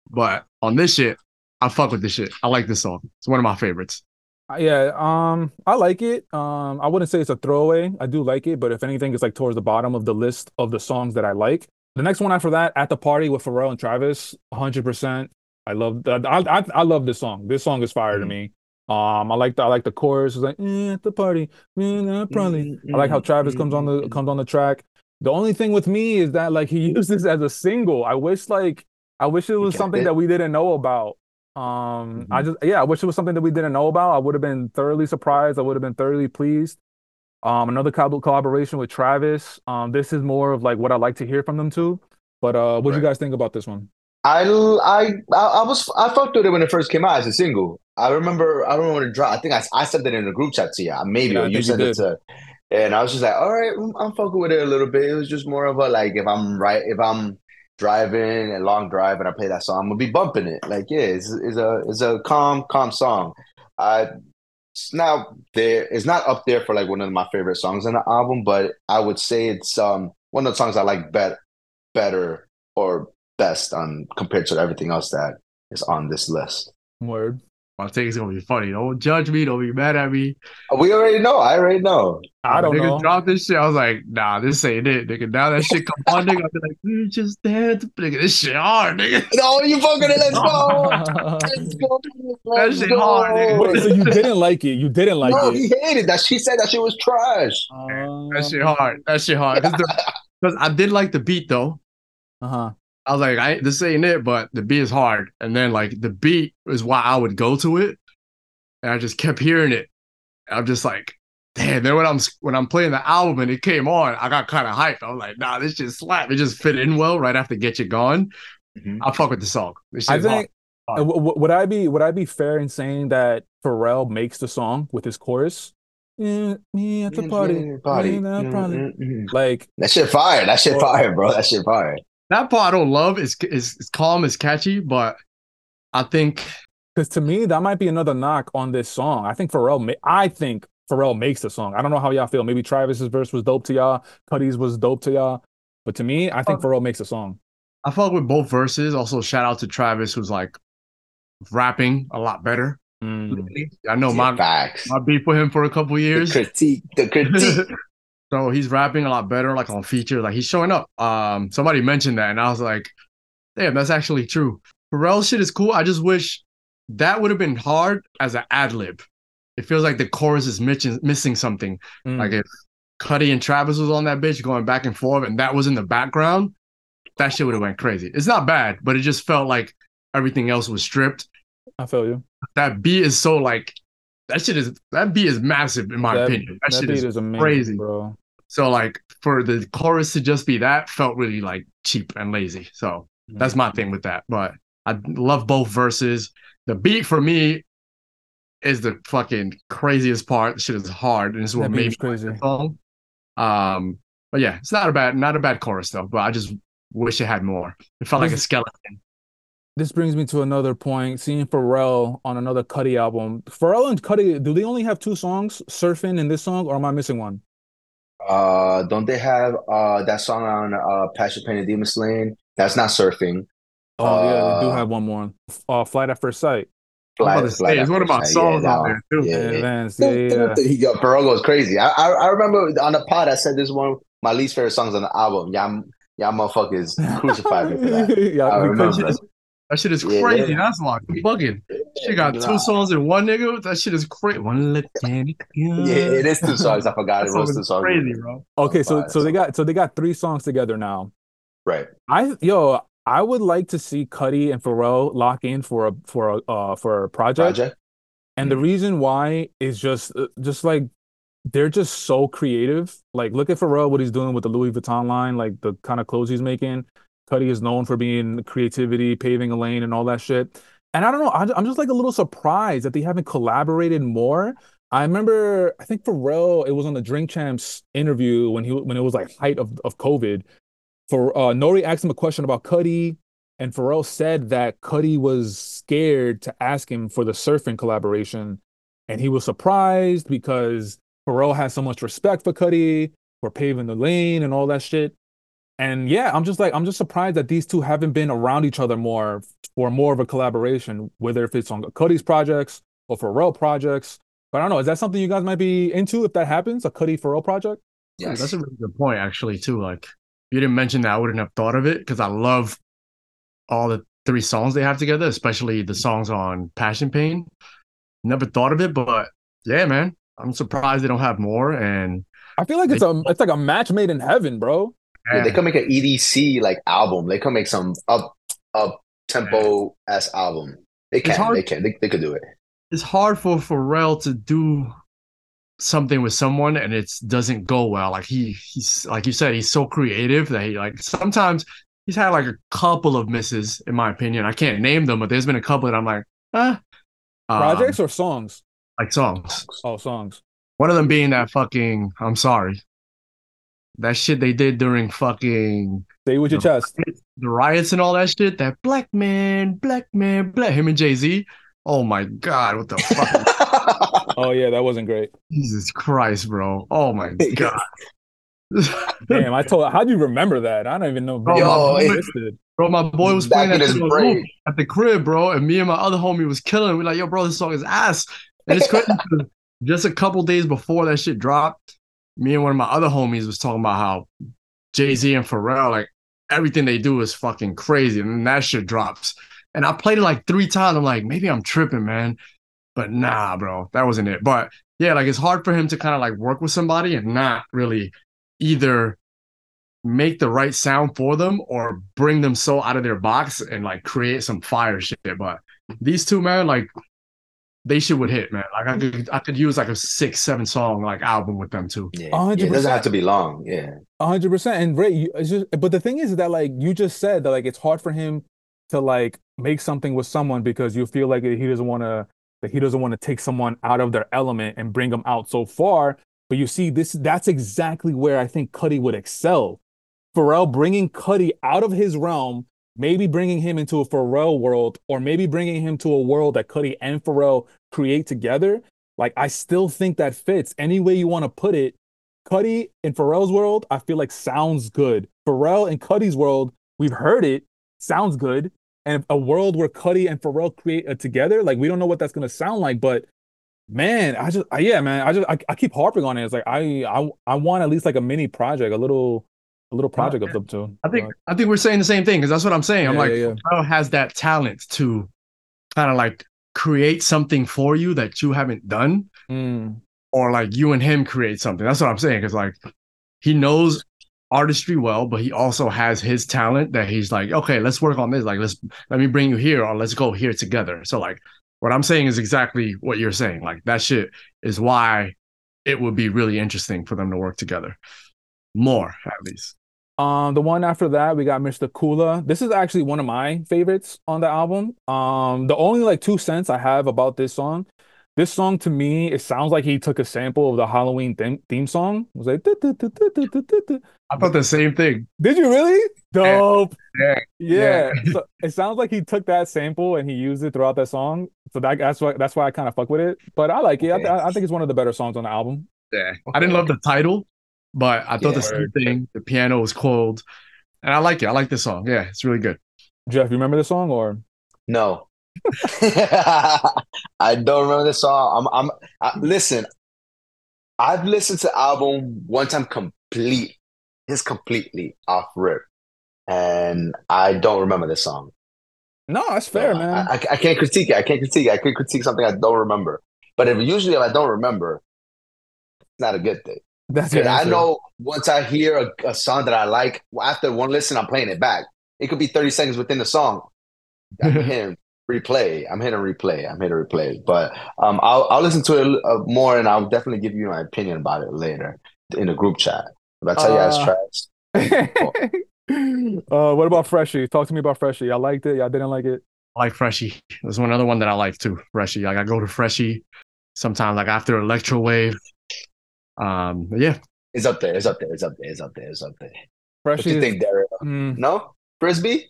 But on this shit, I fuck with this shit. I like this song. It's one of my favorites. Uh, yeah, um, I like it. Um, I wouldn't say it's a throwaway. I do like it, but if anything, it's like towards the bottom of the list of the songs that I like. The next one after that, at the party with Pharrell and Travis, 100%. I love that. I, I I love this song. This song is fire to Mhm. me. Um, I like the I like the chorus. It's like eh, at the party, eh, nah, probably. I like how Travis comes on the comes on the track. The only thing with me is that like he used this as a single. I wish like I wish it was something it. that we didn't know about. Um, I just yeah, I wish it was something that we didn't know about. I would have been thoroughly surprised. I would have been thoroughly pleased. Um, another collab- collaboration with Travis. Um, this is more of like what I like to hear from them too. But uh, what do you guys think about this one? I, I I was I fucked with it when it first came out as a single. I remember I don't know when it dropped. I think I, I said that in the group chat to you. Maybe Yeah, you think you it to, and I was just like, all right, I'm, I'm fucking with it a little bit. It was just more of a like if I'm right if I'm driving a long drive and I play that song, I'm gonna be bumping it. Like yeah, it's, it's a it's a calm calm song. I now there it's not up there for like one of my favorite songs in the album, but I would say it's um one of the songs I like better better or best on compared to everything else that is on this list. Word. I think it's gonna be funny. Don't judge me. Don't be mad at me. We already know. I already know. I don't nigga know. Drop this shit. I was like, nah, this ain't it, nigga. Now that shit come on, nigga. I'll be like, we just dance, nigga. This shit hard, nigga. No, you fucking it. Let's go. Let's go. Let's shit go. hard, nigga. Wait, so you didn't like it? You didn't like no, it? he hated that. She said that shit was trash. That shit hard. That shit hard. Because I did like the beat though. Uh huh. I was like, I this ain't it, but the beat is hard. And then like the beat is why I would go to it, and I just kept hearing it. I'm just like, damn. Then when I'm when I'm playing the album and it came on, I got kind of hyped. I was like, nah, this just slap. It just fit in well right after Get You Gone. Mhm. I fuck with the song. This I shit's hard. think uh, w- w- would I be would I be fair in saying that Pharrell makes the song with his chorus? Yeah, me at the party, Party. me at the party. Mm, mm, mm. Like That shit fire. That shit fire, bro. That shit fire. That part I don't love. Is is it's calm, is catchy, but I think Because to me, that might be another knock on this song. I think Pharrell, ma- I think Pharrell makes the song. I don't know how y'all feel. Maybe Travis's verse was dope to y'all, Cudi's was dope to y'all, but to me, I think Oh. Pharrell makes the song. I fuck with both verses. Also, shout out to Travis, who's like rapping a lot better. Mm. I know Yeah, my facts. my beef with him for a couple The years. critique. The critique. so he's rapping a lot better, like on feature, like he's showing up. Um, somebody mentioned that, and I was like, damn, that's actually true. Pharrell shit is cool. I just wish that would have been hard as an ad lib. It feels like the chorus is missing missing something. Mm. Like if Cudi and Travis was on that bitch going back and forth, and that was in the background, that shit would have went crazy. It's not bad, but it just felt like everything else was stripped. I feel you. That beat is so like that shit is that beat is massive in my That- opinion. That, That shit beat is is amazing, crazy. bro. So like for the chorus to just be that felt really like cheap and lazy. So that's my thing with that. But I love both verses. The beat for me is the fucking craziest part. The shit is hard, and it's what made me crazy. the song. Um, but yeah, it's not a bad not a bad chorus though. But I just wish it had more. It felt like a skeleton. This brings me to another point. Seeing Pharrell on another Cudi album. Pharrell and Cudi, do they only have two songs, Surfing and this song, or am I missing one? Uh, don't they have uh that song on uh Passion Pain and Demon Slaying? That's not surfing. Oh yeah, they do Uh, have one more. Uh, Flight at First Sight. I'm about Flight- Flight say, it's one of my songs that on there too. Yeah, And yeah. Vance, yeah, yeah. He got Pharrell goes crazy. I, I I remember on the pod I said this is one of my least favorite songs on the album. Y'all y'all motherfuckers crucified me for that. yeah, I because- remember. That shit is Yeah, crazy. yeah. That's like bugging. She got Nah. two songs in one nigga. That shit is crazy. One look at it. Yeah, it is two songs. I forgot it was song two songs. crazy, bro. Okay, so so they got so they got three songs together now. Right. I yo, I would like to see Cudi and Pharrell lock in for a for a uh for a project. Project. And the reason why is just uh, just like they're just so creative. Like look at Pharrell what he's doing with the Louis Vuitton line, like the kind of clothes he's making. Cudi is known for being creativity, paving a lane, and all that shit. And I don't know, I'm just like a little surprised that they haven't collaborated more. I remember, I think Pharrell, it was on the Drink Champs interview when he when it was like height of, of COVID. For uh, N.O.R.E. asked him a question about Cudi, and Pharrell said that Cudi was scared to ask him for the surfing collaboration, and he was surprised because Pharrell has so much respect for Cudi for paving the lane and all that shit. And yeah, I'm just like I'm just surprised that these two haven't been around each other more for more of a collaboration, whether if it's on Cudi's projects or Pharrell projects. But I don't know, is that something you guys might be into if that happens, a Cudi Pharrell project? Yeah, that's a really good point, actually, too. Like, you didn't mention that, I wouldn't have thought of it because I love all the three songs they have together, especially the mm-hmm. songs on Passion Pain. Never thought of it, but yeah, man, I'm surprised they don't have more. And I feel like it's a it's like a match made in heaven, bro. Yeah, they could make an EDC like album. They could make some up up tempo s album. They can. hard- They can. They, they could do it. it's hard for Pharrell to do something with someone and it doesn't go well. Like he he's like you said, he's so creative that he like sometimes he's had like a couple of misses, in my opinion. I can't name them, but there's been a couple that I'm like, ah. Um, Projects or songs? like songs. Oh, songs. One of them being that fucking I'm sorry. That shit they did during fucking Say with your chest. the riots and all that shit. That black man, black man, black him and Jay Z. Oh my god, what the fuck? oh yeah, that wasn't great. Jesus Christ, bro. Oh my god. Damn, I told. How do you remember that? I don't even know. Bro, Yo, my, boy, it- bro, my boy was playing in that his shit on brain. loop at the crib, bro, and me and my other homie was killing. it. We're like, yo, bro, this song is ass. And it's crazy. 'cause just a couple days before that shit dropped, me and one of my other homies was talking about how Jay Z and Pharrell, like everything they do is fucking crazy, and that shit drops. And I played it like three times. I'm like, maybe I'm tripping, man. But nah, bro, that wasn't it. But yeah, like it's hard for him to kind of like work with somebody and not really either make the right sound for them or bring them so out of their box and like create some fire shit. But these two, man, like they shit would hit, man. Like I mm. could I could use like a six, seven song like album with them too. Yeah, A hundred yeah, it doesn't have to be long. Yeah. A hundred percent. And Ray, you, it's just, but the thing is that like you just said that like it's hard for him to like make something with someone because you feel like he doesn't want to that he doesn't want to take someone out of their element and bring them out so far. But you see, this that's exactly where I think Cudi would excel. Pharrell bringing Cudi out of his realm, maybe bringing him into a Pharrell world, or maybe bringing him to a world that Cudi and Pharrell create together. Like I still think that fits any way you want to put it. Cudi in Pharrell's world, I feel like sounds good. Pharrell in Cudi's world, we've heard it, sounds good. And a world where Cudi and Pharrell create it together, like we don't know what that's gonna sound like, but man, I just I, yeah, man, I just I, I keep harping on it. It's like I I I want at least like a mini project, a little a little project of them too. I think I think we're saying the same thing because that's what I'm saying. I'm Yeah, like, yeah, yeah. Has that talent to kind of like create something for you that you haven't done. Mm, or like you and him create something. That's what I'm saying. Cause like he knows artistry well, but he also has his talent that he's like, okay, let's work on this. Like, let's let me bring you here or let's go here together. So like what I'm saying is exactly what you're saying. Like that shit is why it would be really interesting for them to work together. More at least. Um, the one after that, we got Mr. Kula. This is actually one of my favorites on the album. Um, the only like two cents I have about this song, this song to me, it sounds like he took a sample of the Halloween theme, theme song. It was like. I thought the same thing. did you really? Dope. Yeah. Yeah. So it sounds like he took that sample and he used it throughout that song. So that, that's why that's why I kind of fuck with it. But I like it. I I think it's one of the better songs on the album. Yeah. I didn't love the title, but I thought Yeah. the same thing. The piano was cold. And I like it. I like this song. Yeah, it's really good. Jeff, you remember the song or? No. I don't remember the song. I'm I'm I, listen, I've listened to the album one time complete, just completely off rip. And I don't remember the song. No, that's fair, So man. I, I, I can't critique it. I can't critique it. I could critique something I don't remember. But if usually if I don't remember, it's not a good thing. That's your Because I know once I hear a, a song that I like, after one listen, I'm playing it back. It could be 30 seconds within the song. I'm hitting replay. I'm hitting replay. I'm hitting replay. But um, I'll I'll listen to it uh, more, and I'll definitely give you my opinion about it later in the group chat. If I tell you Uh, guys trash, uh, what about Freshie? Talk to me about Freshie. Y'all liked it? Y'all didn't like it? I like Freshie. There's one other one that I like too. Freshie. Like I go to Freshie sometimes, like after Electro Wave. Um, yeah, it's up there. It's up there. It's up there. It's up there. It's up there. What Freshie you is- think, Derek? Mm, No, frisbee.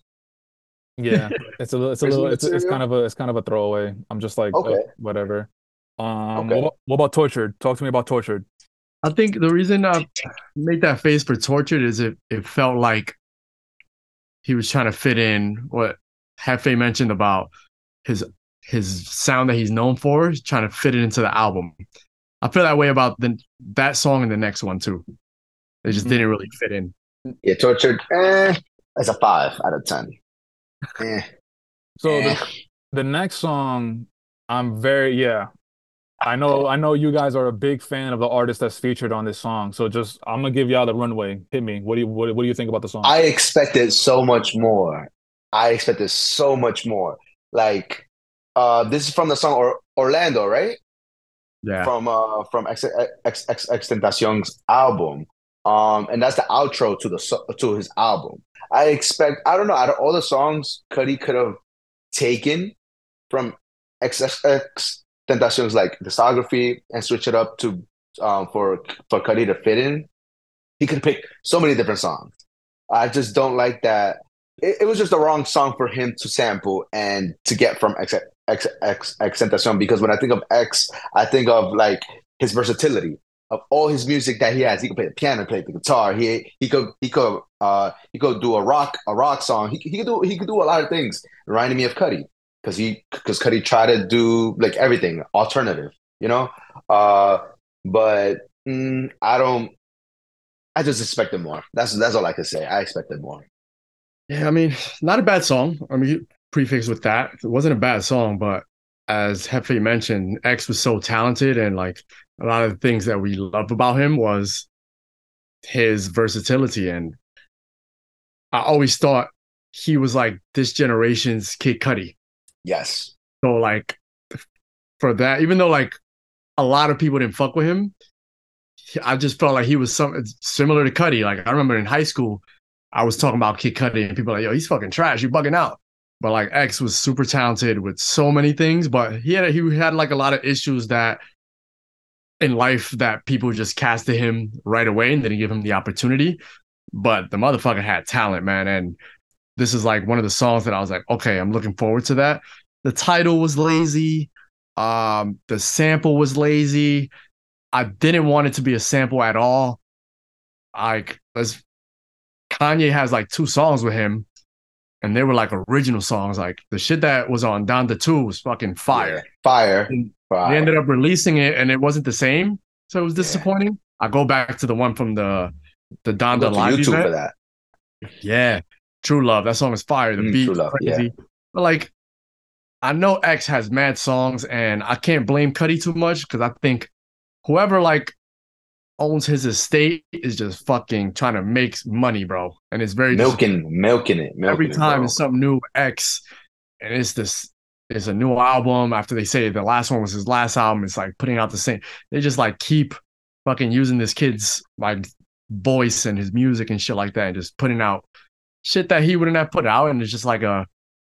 yeah, it's a little, it's a little, it's, it's kind of a, it's kind of a throwaway. I'm just like, Okay. oh, whatever. Um, Okay. what, what about Tortured? Talk to me about Tortured. I think the reason I made that face for Tortured is it it felt like he was trying to fit in what Hefe mentioned about his his sound that he's known for, trying to fit it into the album. I feel that way about the that song and the next one too. They just Mhm. didn't really fit in. Yeah, tortured. Eh, that's a five out of ten. Eh, So eh. the, the next song, I'm very yeah. I know I know you guys are a big fan of the artist that's featured on this song. So just I'm gonna give y'all the runway. Hit me. What do you what, what do you think about the song? I expected so much more. I expected so much more. Like, uh, this is from the song or- Orlando, right? Yeah. From uh, from Ex Ex Ex Extentacion's album. Um, and that's the outro to the to his album. I expect. I don't know. Out of all the songs, Cudi could have taken from Ex Ex Extentacion's like discography and switch it up to um for for Cudi to fit in. He could pick so many different songs. I just don't like that. It, it was just the wrong song for him to sample and to get from Ex X X XXXTentacion because when I think of X, I think of like his versatility of all his music that he has. He could play the piano, play the guitar. He he could he could uh he could do a rock a rock song. He, he could do he could do a lot of things. Reminding me of Cudi because he because Cudi tried to do like everything alternative, you know. Uh, but mm, I don't. I just expected more. That's that's all I could say. I expected more. Yeah, I mean, not a bad song. I mean, prefix with that. It wasn't a bad song, but as Hefe mentioned, X was so talented and like a lot of the things that we love about him was his versatility. And I always thought he was like this generation's Kid Cudi. Yes. So like for that, even though like a lot of people didn't fuck with him, I just felt like he was something similar to Cudi. Like I remember in high school, I was talking about Kid Cudi and people like, yo, he's fucking trash. You bugging out. But like X was super talented with so many things, but he had he had like a lot of issues that in life that people just casted him right away and didn't give him the opportunity. But the motherfucker had talent, man. And this is like one of the songs that I was like, okay, I'm looking forward to that. The title was lazy. Um, the sample was lazy. I didn't want it to be a sample at all. Like, let's Kanye has like two songs with him and they were like original songs. Like the shit that was on Donda 2 was fucking fire. Yeah. Fire. fire. They ended up releasing it and it wasn't the same. So it was disappointing. Yeah. I go back to the one from the the Donda live YouTube event. for that. Yeah. True Love. That song is fire. The mm, beat love, crazy. Yeah. But like I know X has mad songs and I can't blame Cudi too much because I think whoever like owns his estate is just fucking trying to make money, bro. And it's very milking, milking it. Milking every time it, it's something new, X, and it's this. It's a new album after they say the last one was his last album. It's like putting out the same. They just like keep fucking using this kid's like voice and his music and shit like that, and just putting out shit that he wouldn't have put out, and it's just like a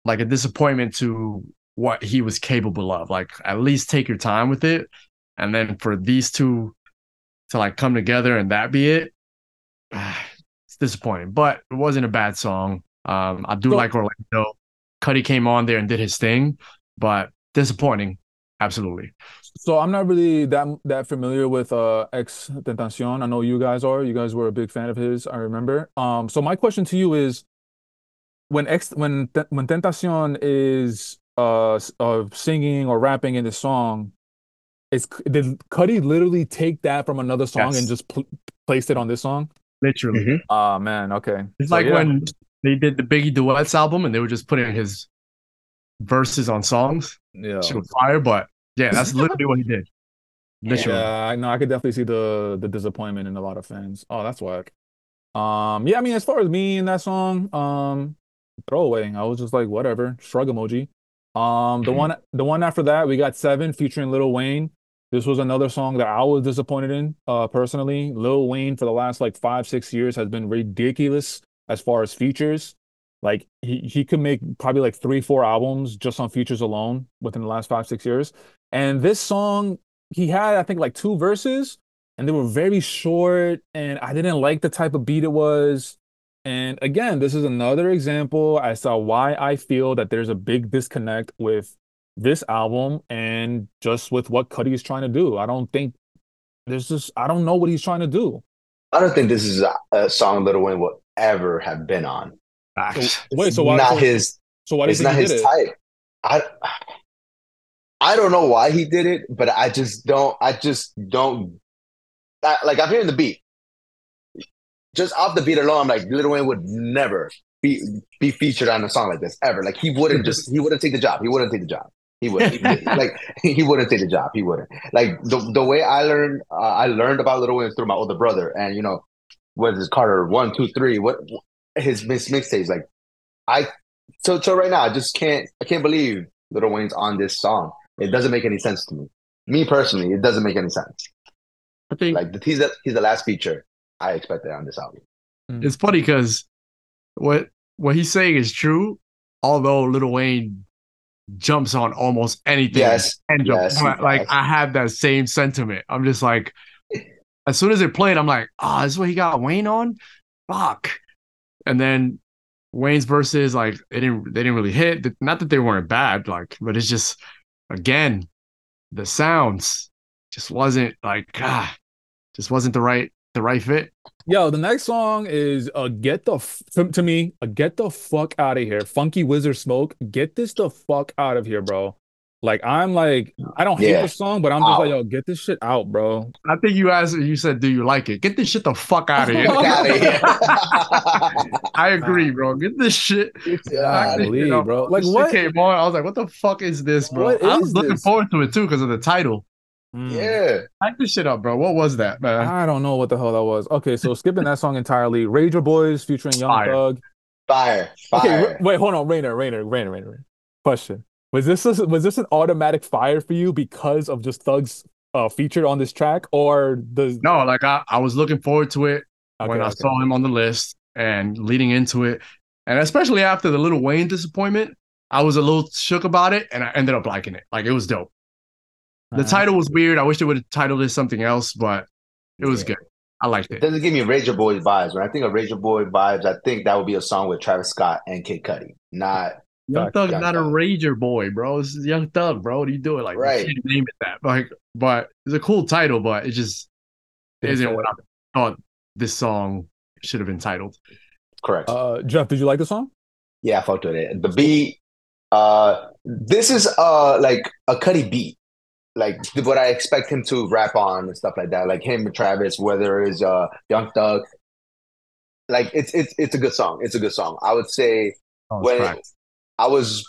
like a disappointment to what he was capable of. Like at least take your time with it, and then for these two to like come together and that be it, it's disappointing. But it wasn't a bad song. Um, I do so, like Orlando. Cudi came on there and did his thing, but disappointing. Absolutely. So I'm not really that that familiar with uh XXXTentacion. I know you guys are. You guys were a big fan of his. I remember. Um. So my question to you is, when X when when Tentacion is uh, uh singing or rapping in the song, is did Cudi literally take that from another song yes. and just pl- placed it on this song? Literally. Mm-hmm. Oh man, okay. It's so, like yeah. when they did the Biggie Duets album and they were just putting his verses on songs. Yeah. She was fire, but yeah, that's literally what he did. Literally. Yeah, I know I could definitely see the the disappointment in a lot of fans. Oh, that's whack. Um, yeah, I mean, as far as me in that song, um, throwaway. I was just like, whatever, shrug emoji. Um, the one the one after that, we got seven featuring Lil Wayne. This was another song that I was disappointed in, uh, personally. Lil Wayne for the last like five, six years has been ridiculous as far as features. Like he, he could make probably like three, four albums just on features alone within the last five, six years. And this song, he had, I think, like two verses, and they were very short, and I didn't like the type of beat it was. And again, this is another example as to why I feel that there's a big disconnect with this album and just with what Cudi is trying to do. I don't think there's just I don't know what he's trying to do. I don't think this is a, a song Lil Wayne will ever have been on. So, wait, so why not so, his? So why it's not his it? type? I I don't know why he did it, but I just don't. I just don't. I, like I'm hearing the beat, just off the beat alone. I'm like Little Wayne would never be be featured on a song like this ever. Like he wouldn't just he wouldn't take the job. He wouldn't take the job. He would like he wouldn't take the job. He wouldn't like the the way I learned. Uh, I learned about Little Wayne through my older brother, and you know, what is Carter one two three? What his mix mixtapes like? I so so right now I just can't I can't believe Little Wayne's on this song. It doesn't make any sense to me. Me personally, it doesn't make any sense. I think like the, he's the he's the last feature I expected on this album. It's funny because what what he's saying is true. Although Little Wayne jumps on almost anything. Yes. And yes, like I have that same sentiment. I'm just like, as soon as it played, I'm like, ah, oh, this is what he got Wayne on? Fuck. And then Wayne's verses, like they didn't they didn't really hit. Not that they weren't bad, like, but it's just again, the sounds just wasn't like ah, just wasn't the right the right fit. Yo, the next song is uh get the f- to, to me, uh, get the fuck out of here. Funky Wizard Smoke, get this the fuck out of here, bro. Like I'm like, I don't hate Yeah. the song, but I'm just Out. like, yo, get this shit out, bro. I think you asked, you said, "Do you like it?" Get this shit the fuck out of here. Fuck outta here. I agree, bro. Get this shit. Yeah, Knock this Golly, shit off. bro. Like, This what- came on. I was like, "What the fuck is this, bro?" What I was looking this? forward to it too because of the title. Mm. yeah. Back this shit up, bro. What was that, man? I don't know what the hell that was. Okay, so skipping that song entirely. Rager Boys featuring Young Fire. Thug. Fire. Okay, Fire. w- wait, hold on, Rayner, Rayner, Rayner, Rayner. Rayner. Question: Was this a, was this an automatic fire for you because of just Thug's uh, feature on this track, or the No, like I, I was looking forward to it Okay, when I okay. saw him on the list and leading into it, and especially after the Little Wayne disappointment, I was a little shook about it, and I ended up liking it. Like it was dope. The Uh, title was weird. I wish they would have titled it something else, but it was Yeah. good. I liked It it. doesn't give me Rager Boy vibes. When I think of Rager Boy vibes, I think that would be a song with Travis Scott and Kid Cudi. Not Young Fact, Thug's Young not a Thug. rager boy, bro. This is Young Thug, bro. What are you doing? Like, Right. you name it that. Like, but it's a cool title, but it just isn't fit. what I thought this song should have been titled. correct. Uh, Jeff, did you like the song? yeah, I fucked with it. The beat, uh, this is uh like a Cudi beat. Like what I expect him to rap on and stuff like that. Like him and Travis, whether it's uh Young Thug. Like it's it's it's a good song. It's a good song. I would say Oh, when cracked. I was,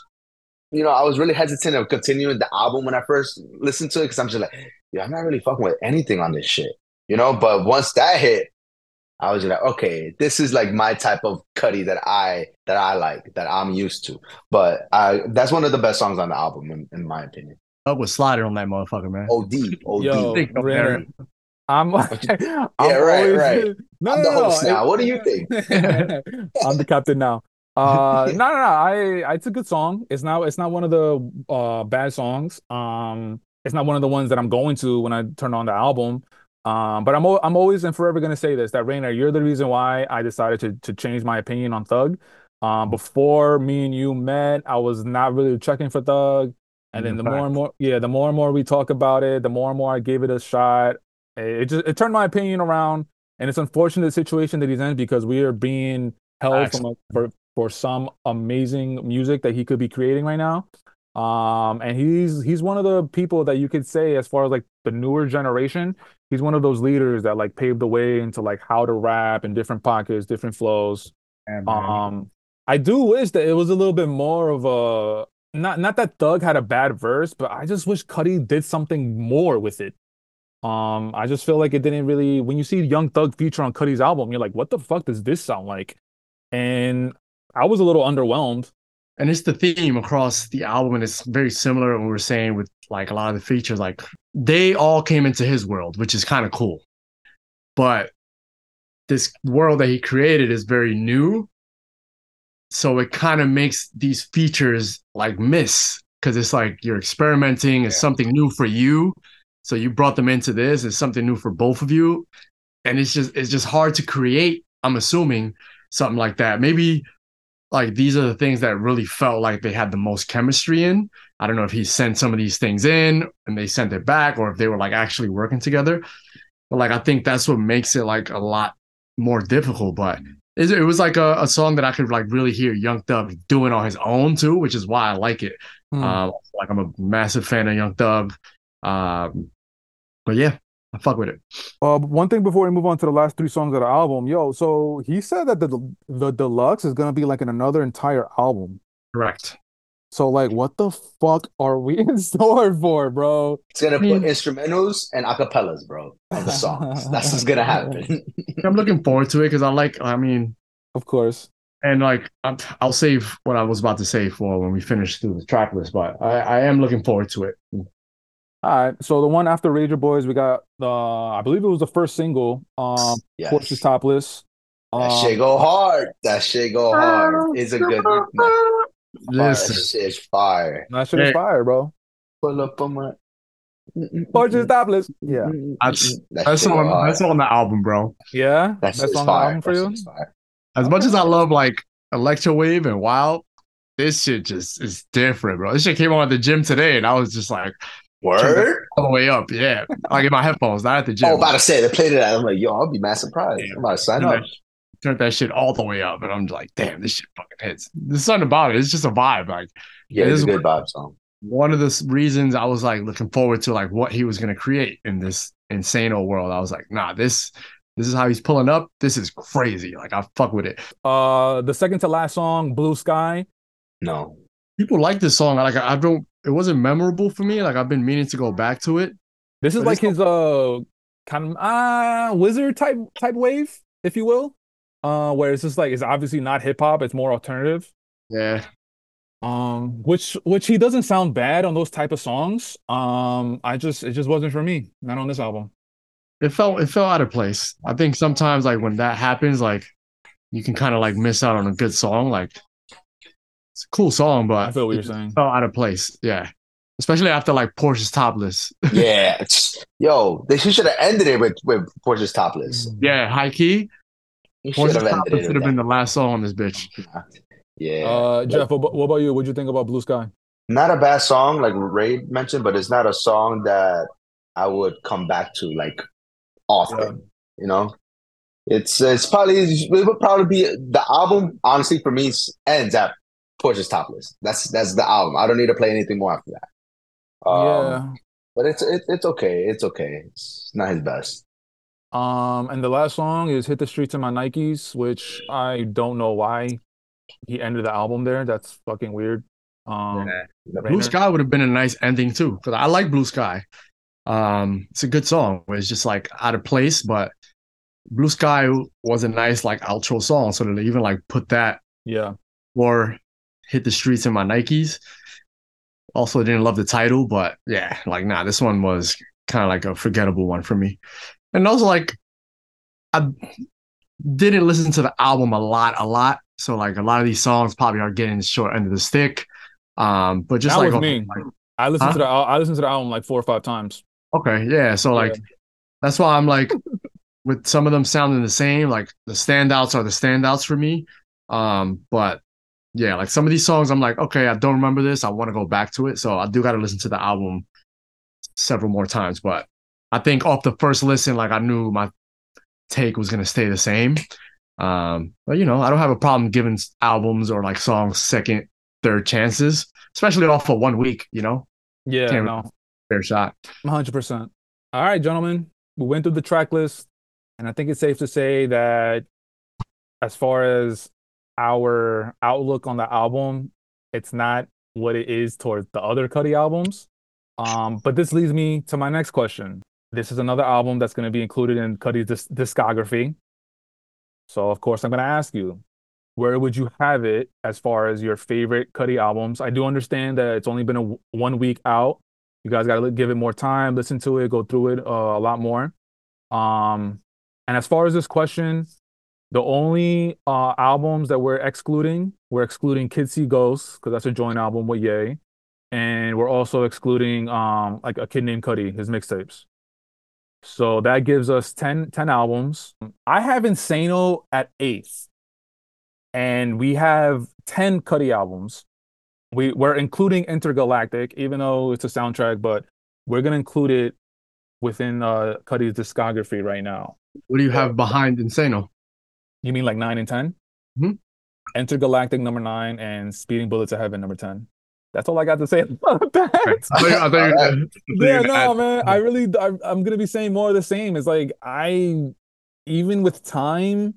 you know, I was really hesitant of continuing the album when I first listened to it because I'm just like, yeah, I'm not really fucking with anything on this shit, you know. But once that hit, I was like, okay, this is like my type of Cudi that I that I like that I'm used to. But I that's one of the best songs on the album, in, in my opinion. Thug was sliding on that motherfucker, man. OD, OD. Yo, think of Rayner, Aaron. I'm, I'm Yeah, right, always- right. No, I'm no, the no, host no. now. What do you think? I'm the captain now. Uh, no, no, no. I, it's a good song. It's not, it's not one of the uh bad songs. Um, it's not one of the ones that I'm going to when I turn on the album. Um, but I'm, al- I'm always and forever gonna say this: that Rayner, you're the reason why I decided to to change my opinion on Thug. Um, before me and you met, I was not really checking for Thug. And then the more and more, yeah, the more and more we talk about it, the more and more I gave it a shot. It just it turned my opinion around, and it's unfortunate the situation that he's in because we are being held from a, for for some amazing music that he could be creating right now. Um, and he's he's one of the people that you could say, as far as like the newer generation, he's one of those leaders that like paved the way into like how to rap and different pockets, different flows. Yeah. Um, I do wish that it was a little bit more of a not not that Thug had a bad verse, but I just wish Cudi did something more with it. Um, I just feel like it didn't really. When you see Young Thug feature on Cudi's album, you're like, what the fuck does this sound like? And I was a little underwhelmed. and it's the theme across the album and it's very similar what we were saying with like a lot of the features like they all came into his world which is kind of cool but this world that he created is very new so it kind of makes these features like miss because it's like you're experimenting it's Yeah. something new for you so you brought them into this it's something new for both of you and it's just it's just hard to create i'm assuming something like that maybe like these are the things that really felt like they had the most chemistry in. I don't know if he sent some of these things in and they sent it back or if they were like actually working together. But like I think that's what makes it like a lot more difficult. But it, it was like a, a song that I could like really hear Young Thug doing on his own too, which is why I like it. Hmm. Um, like I'm a massive fan of Young Thug. Um, but yeah, I fuck with it. Uh, one thing before we move on to the last three songs of the album, yo. So he said that the the deluxe is gonna be like in another entire album. Correct. So like, what the fuck are we in store for, bro? It's gonna put instrumentals and acapellas, bro, of the songs. That's what's gonna happen. I'm looking forward to it because I like. I mean, Of course. And like I'm, I'll save what I was about to say for when we finish through the track list, but I, I am looking forward to it. All right. So the one after Rager Boys, we got the I believe it was the first single, um, yes. Porsches Topless. That Um, shit go hard. That shit go hard. It's a good. Fire. That Listen, shit is fire. that shit is Hey. fire, bro. Pull up on my. Porsches Topless. Yeah. That's- That that's on hard. that's on the album, bro. Yeah. That That's is on the album for That you. fire. As much as I love like Electrowave and Wild, this shit just is different, bro. This shit came on at the gym today, and I was just like, Word? all the way up. Yeah, like in my headphones, not at the gym. Oh, about to say they played it. I'm like, yo, I'll be mad surprised. Yeah. I'm about to sign Turned up. That, turned that shit all the way up, and I'm like, damn, this shit fucking hits. There's something about it. It's just a vibe. Like Yeah, It it's is a good vibe song. one of the reasons I was like looking forward to like what he was gonna create in this Insano world. I was like, nah, this this is how he's pulling up. This is crazy. Like I fuck with it. Uh, the second to last song, Blue Sky. No. People like this song. Like I don't. It wasn't memorable for me. Like I've been meaning to go back to it. This is like it's- his uh kind of uh wizard type type wave, if you will. Uh, where it's just like it's obviously not hip hop, it's more alternative. Yeah. Um, which which he doesn't sound bad on those type of songs. Um, I just it just wasn't for me, not on this album. It felt it felt out of place. I think sometimes like when that happens, like you can kind of like miss out on a good song. Like it's a cool song, but I feel what it you're saying. felt out of place. Yeah. Especially after like Porsche's topless. Yeah. Yo, they should have ended it with with Porsche's topless. yeah, high key. You should have ended topless it should have been the last song on this bitch. Yeah. Uh, Jeff, what, what about you? What'd you think about Blue Sky? not a bad song, like Ray mentioned, but it's not a song that I would come back to like often. You know, it's it's probably it would probably be the album. Honestly, for me, ends at Porsche's Topless. That's that's the album. I don't need to play anything more after that. Um, yeah. but it's it, it's okay. It's okay. It's not his best. Um, and the last song is Hit the Streets in My Nikes, which I don't know why he ended the album there. That's fucking weird. Um, Blue Sky would have been a nice ending too, because I like Blue Sky. Um, it's a good song. It's just like out of place, but Blue Sky was a nice like outro song. So to even like put that yeah. or hit the streets in my Nikes. Also didn't love the title, but yeah, like nah, this one was kind of like a forgettable one for me. And also like I didn't listen to the album a lot, a lot. So like a lot of these songs probably are getting short end of the stick. Um, but just That like, was me. like, I listened Huh? to the I listened to the album like four or five times. okay, yeah. So like Yeah. that's why I'm like with some of them sounding the same, like the standouts are the standouts for me. Um, but yeah, like some of these songs, I'm like, okay, I don't remember this. I want to go back to it. So I do got to listen to the album several more times. But I think off the first listen, like I knew my take was gonna stay the same. Um, but you know, I don't have a problem giving albums or like songs second, third chances, especially off for one week. You know, Yeah, Can't- no, fair shot. 100%. All right, gentlemen, we went through the track list, and I think it's safe to say that as far as our outlook on the album, it's not what it is towards the other Cudi albums. Um, but this leads me to my next question. This is another album that's going to be included in Cudi's dis- discography. So, of course, I'm going to ask you, where would you have it as far as your favorite Cudi albums? I do understand that it's only been a w- one week out. You guys got to give it more time, listen to it, go through it uh, a lot more. Um, and as far as this question, the only uh, albums that we're excluding, we're excluding Kids See Ghosts because that's a joint album with Ye, and we're also excluding um like a kid named Cudi, his mixtapes. So that gives us 10, 10 albums. I have Insano at eighth, and we have ten Cudi albums. We we're including Entergalactic, even though it's a soundtrack, but we're gonna include it within uh Cudi's discography right now. What do you have behind Insano? You mean like nine and 10 Mhm. Entergalactic number nine and Speeding Bullets to Heaven number ten. That's all I got to say about that. I thought I thought you were gonna- I thought you were yeah, no, man. I really, I, I'm gonna be saying more of the same. It's like I, even with time,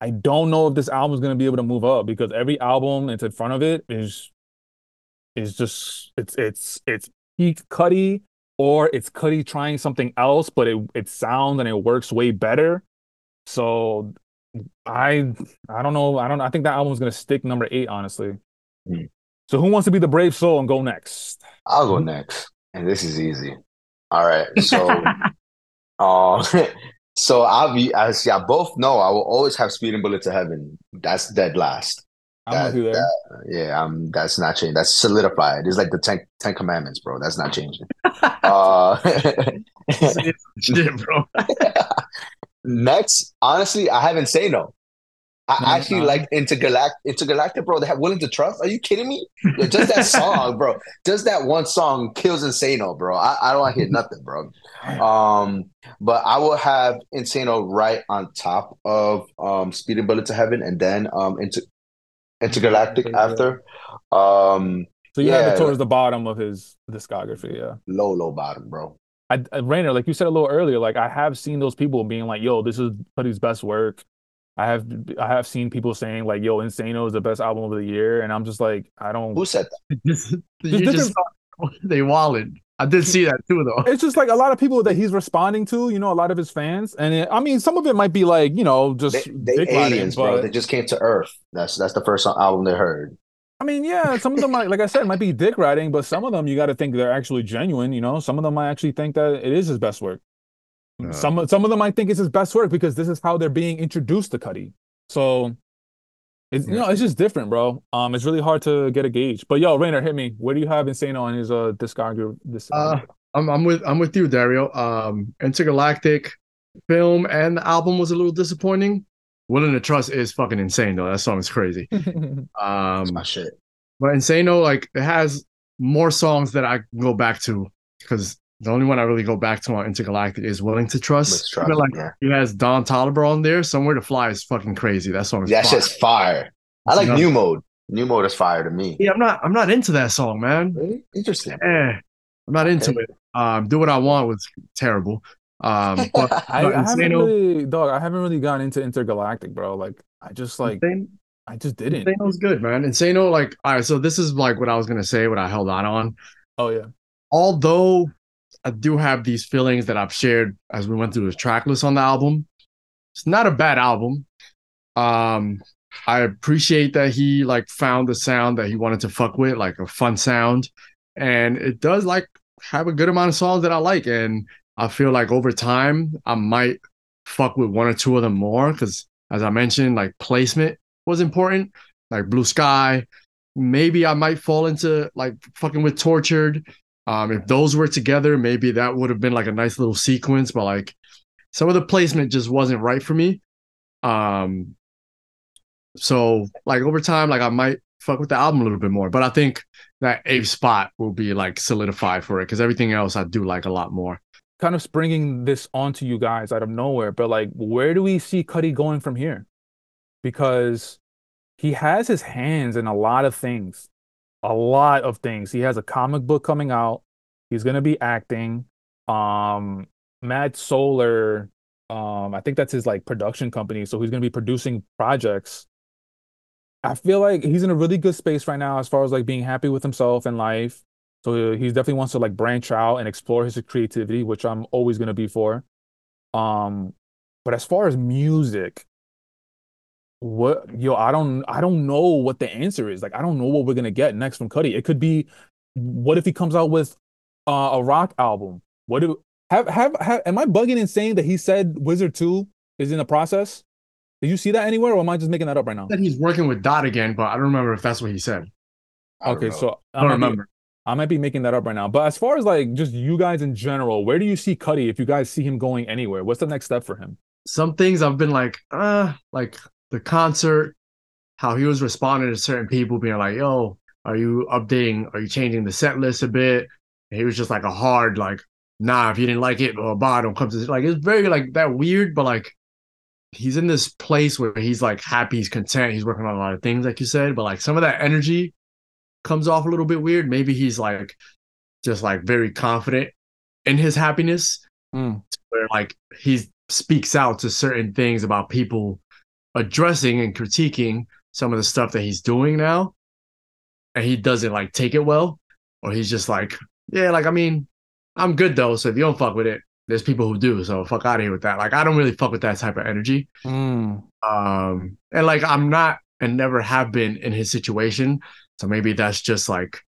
I don't know if this album is gonna be able to move up because every album that's in front of it is, is just it's it's it's peak Cudi or it's Cudi trying something else, but it it sounds and it works way better. So I I don't know. I don't. I think that album's gonna stick number eight, honestly. Hmm. So who wants to be the brave soul and go next? I'll go next, and this is easy. All right, so um, so I'll be as y'all both know, I will always have Speeding Bullet to Heaven. That's dead last. I'm That- with you there. Yeah, um, that's not changing. That's solidified. It's like the Ten, Ten Commandments, bro. That's not changing. uh, Shit, bro. next, honestly, I haven't say no. I No, actually no. like Entergalactic, Entergalactic, bro. They have Willing to Trust. Are you kidding me? Yo, just that song, bro. Just that one song kills Insano, bro. I, I don't want to hear nothing, bro. Um, but I will have Insano right on top of um Speeding Bullet to Heaven, and then um Inter Entergalactic Yeah. after. Um, So you have it towards the bottom of his discography, yeah. low, low bottom, bro. I, I Rayner, like you said a little earlier, like I have seen those people being like, "Yo, this is Cudi's best work." I have I have seen people saying like, "Yo, Insano is the best album of the year," and I'm just like, I don't. Who said that? Just- just they walled. I did see that too, though. It's just like a lot of people that he's responding to, you know, a lot of his fans, and it, I mean, some of it might be like, you know, just They, they dick riding, aliens, bro. but- They just came to Earth. That's that's the first album they heard. I mean, yeah, some of them might, like I said, might be dick riding, but some of them you got to think they're actually genuine. You know, some of them might actually think that it is his best work. Yeah. Some some of them might think it's his best work because this is how they're being introduced to Cudi. So, it's you know, it's just different, bro. Um, it's really hard to get a gauge. But yo, Rayner, hit me. Where do you have Insano on his uh discography? This Uh, I'm I'm with I'm with you, Dario. Um, Entergalactic film and the album was a little disappointing. Willing to Trust is fucking insane though. That song is crazy. That's Um, my shit. but Insano like it has more songs that I can go back to because the only one I really go back to on Entergalactic is Willing to Trust. Let's like yeah. it has Don Toliver on there. Somewhere to Fly is fucking crazy. That song is That's fire. just fire. I like Yeah. New Mode. New Mode is fire to me. Yeah, I'm not I'm not into that song, man. Really interesting. Eh, I'm not into Okay. it. Um, Do What I Want was terrible. Um, but I, but I haven't really, dog. I haven't really gotten into Entergalactic, bro. Like, I just like, Insane- I just didn't. Insano's good, man. Insano, like, all right, so this is like what I was gonna say, what I held on on. Oh yeah. Although I do have these feelings that I've shared as we went through the track list on the album. It's not a bad album. Um, I appreciate that he like found the sound that he wanted to fuck with, like a fun sound. And it does like have a good amount of songs that I like. And I feel like over time I might fuck with one or two of them more because as I mentioned, like placement was important, like Blue Sky. Maybe I might fall into like fucking with Tortured. Um, if those were together, maybe that would have been like a nice little sequence, but like some of the placement just wasn't right for me. Um, so like over time, like I might fuck with the album a little bit more, but I think that eighth spot will be like solidified for it because everything else I do like a lot more. Kind of springing this onto you guys out of nowhere, but like, where do we see Cudi going from here? Because he has his hands in a lot of things, a lot of things. He has a comic book coming out. He's gonna be acting. Um, Mad Solar. Um, I think that's his like production company, so he's gonna be producing projects. I feel like he's in a really good space right now as far as like being happy with himself and life. So he definitely wants to like branch out and explore his creativity, which I'm always gonna be for. Um, but as far as music, what yo, I don't I don't know what the answer is. Like I don't know what we're gonna get next from Cudi. It could be what if he comes out with uh, a rock album? What do have, have have am I bugging and saying that he said Wizard 2 is in the process? Did you see that anywhere or am I just making that up right now? That he's working with Dot again, but I don't remember if that's what he said. I Okay, so I don't might be- remember. I might be making that up right now. But as far as like just you guys in general, where do you see Cudi if you guys see him going anywhere? What's the next step for him? Some things I've been like, uh, like the concert, how he was responding to certain people being like, yo, are you updating, are you changing the set list a bit? And he was just like a hard, like, nah, if you didn't like it, blah, blah, don't come to this. Like, it's very like that weird, but like, he's in this place where he's like happy, he's content, he's working on a lot of things, like you said, but like some of that energy comes off a little bit weird. Maybe he's like just like very confident in his happiness, Mm. where like he speaks out to certain things about people addressing and critiquing some of the stuff that he's doing now, and he doesn't like take it well, or he's just like, yeah, like I mean, I'm good though. So if you don't fuck with it, there's people who do. So fuck out of here with that. Like I don't really fuck with that type of energy. Mm. Um, and like I'm not and never have been in his situation. So maybe that's just like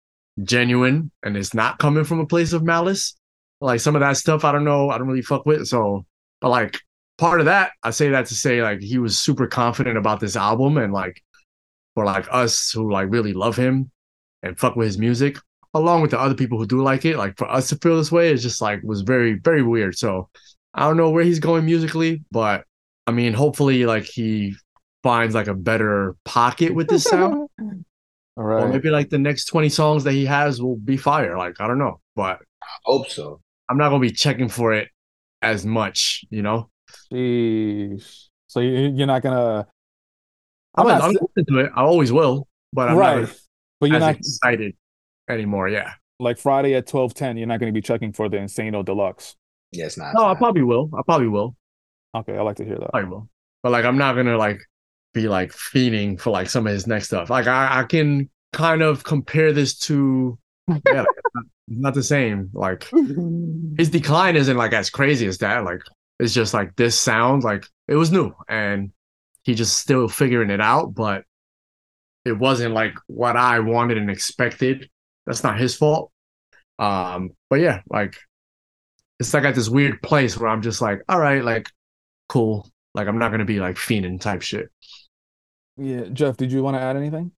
genuine and it's not coming from a place of malice. Like some of that stuff, I don't know. I don't really fuck with. So, but like part of that, I say that to say like he was super confident about this album and like for like us who like really love him and fuck with his music, along with the other people who do like it, like for us to feel this way is just like was very, very weird. So I don't know where he's going musically, but I mean, hopefully, like he finds like a better pocket with this sound. All right. Or maybe like the next 20 songs that he has will be fire. Like, I don't know. But I Hope so. I'm not gonna be checking for it as much, you know. Sheesh. So you- you're not gonna I'm, I'm I'm, not I'm open to it. I always will, but I'm right, not but you're as not excited anymore. Yeah. like Friday at twelve ten. You're not gonna be checking for the Insano Deluxe. Yeah, it's not. No, I not. probably will. I probably will. Okay, I like to hear that. Probably will. But like, I'm not gonna like be like fiending for like some of his next stuff. Like, I, I can kind of compare this to yeah, like, not, it's not the same. Like, his decline isn't like as crazy as that. Like, it's just like this sound like it was new and he just still figuring it out, but it wasn't like what I wanted and expected. That's not his fault. Um, but yeah, like it's like at this weird place where I'm just like, all right, like cool. Like I'm not gonna be like fiending type shit. Yeah, Jeff, did you want to add anything?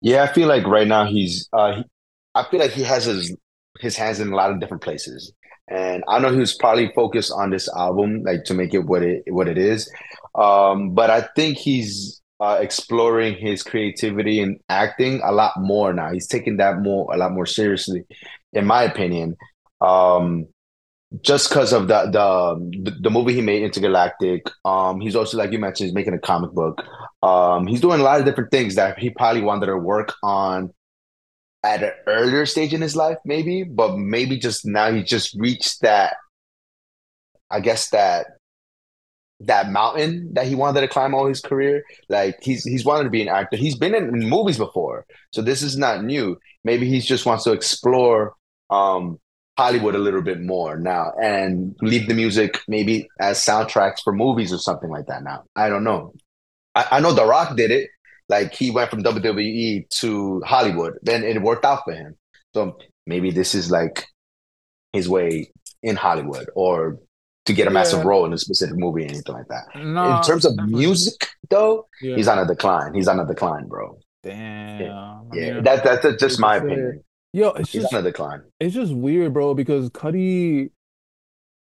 Yeah, I feel like right now he's. Uh, he, I feel like he has his his hands in a lot of different places, and I know he was probably focused on this album, like to make it what it what it is. Um, but I think he's uh, exploring his creativity and acting a lot more now. He's taking that more a lot more seriously, in my opinion. Um, just because of the, the the movie he made Entergalactic um he's also like you mentioned he's making a comic book um he's doing a lot of different things that he probably wanted to work on at an earlier stage in his life maybe but maybe just now he just reached that i guess that that mountain that he wanted to climb all his career like he's he's wanted to be an actor he's been in, movies before so this is not new maybe he just wants to explore um Hollywood a little bit more now and leave the music maybe as soundtracks for movies or something like that now. I don't know. I, I know The Rock did it. Like he went from WWE to Hollywood, then it worked out for him. So maybe this is like his way in Hollywood or to get a massive role in a specific movie or anything like that. No, in terms of definitely. music, though, Yeah. he's on a decline. He's on a decline, bro. Damn. Yeah, mean, that, that's just my opinion. Yo, it's He's just on a decline. it's just weird, bro, because Cudi,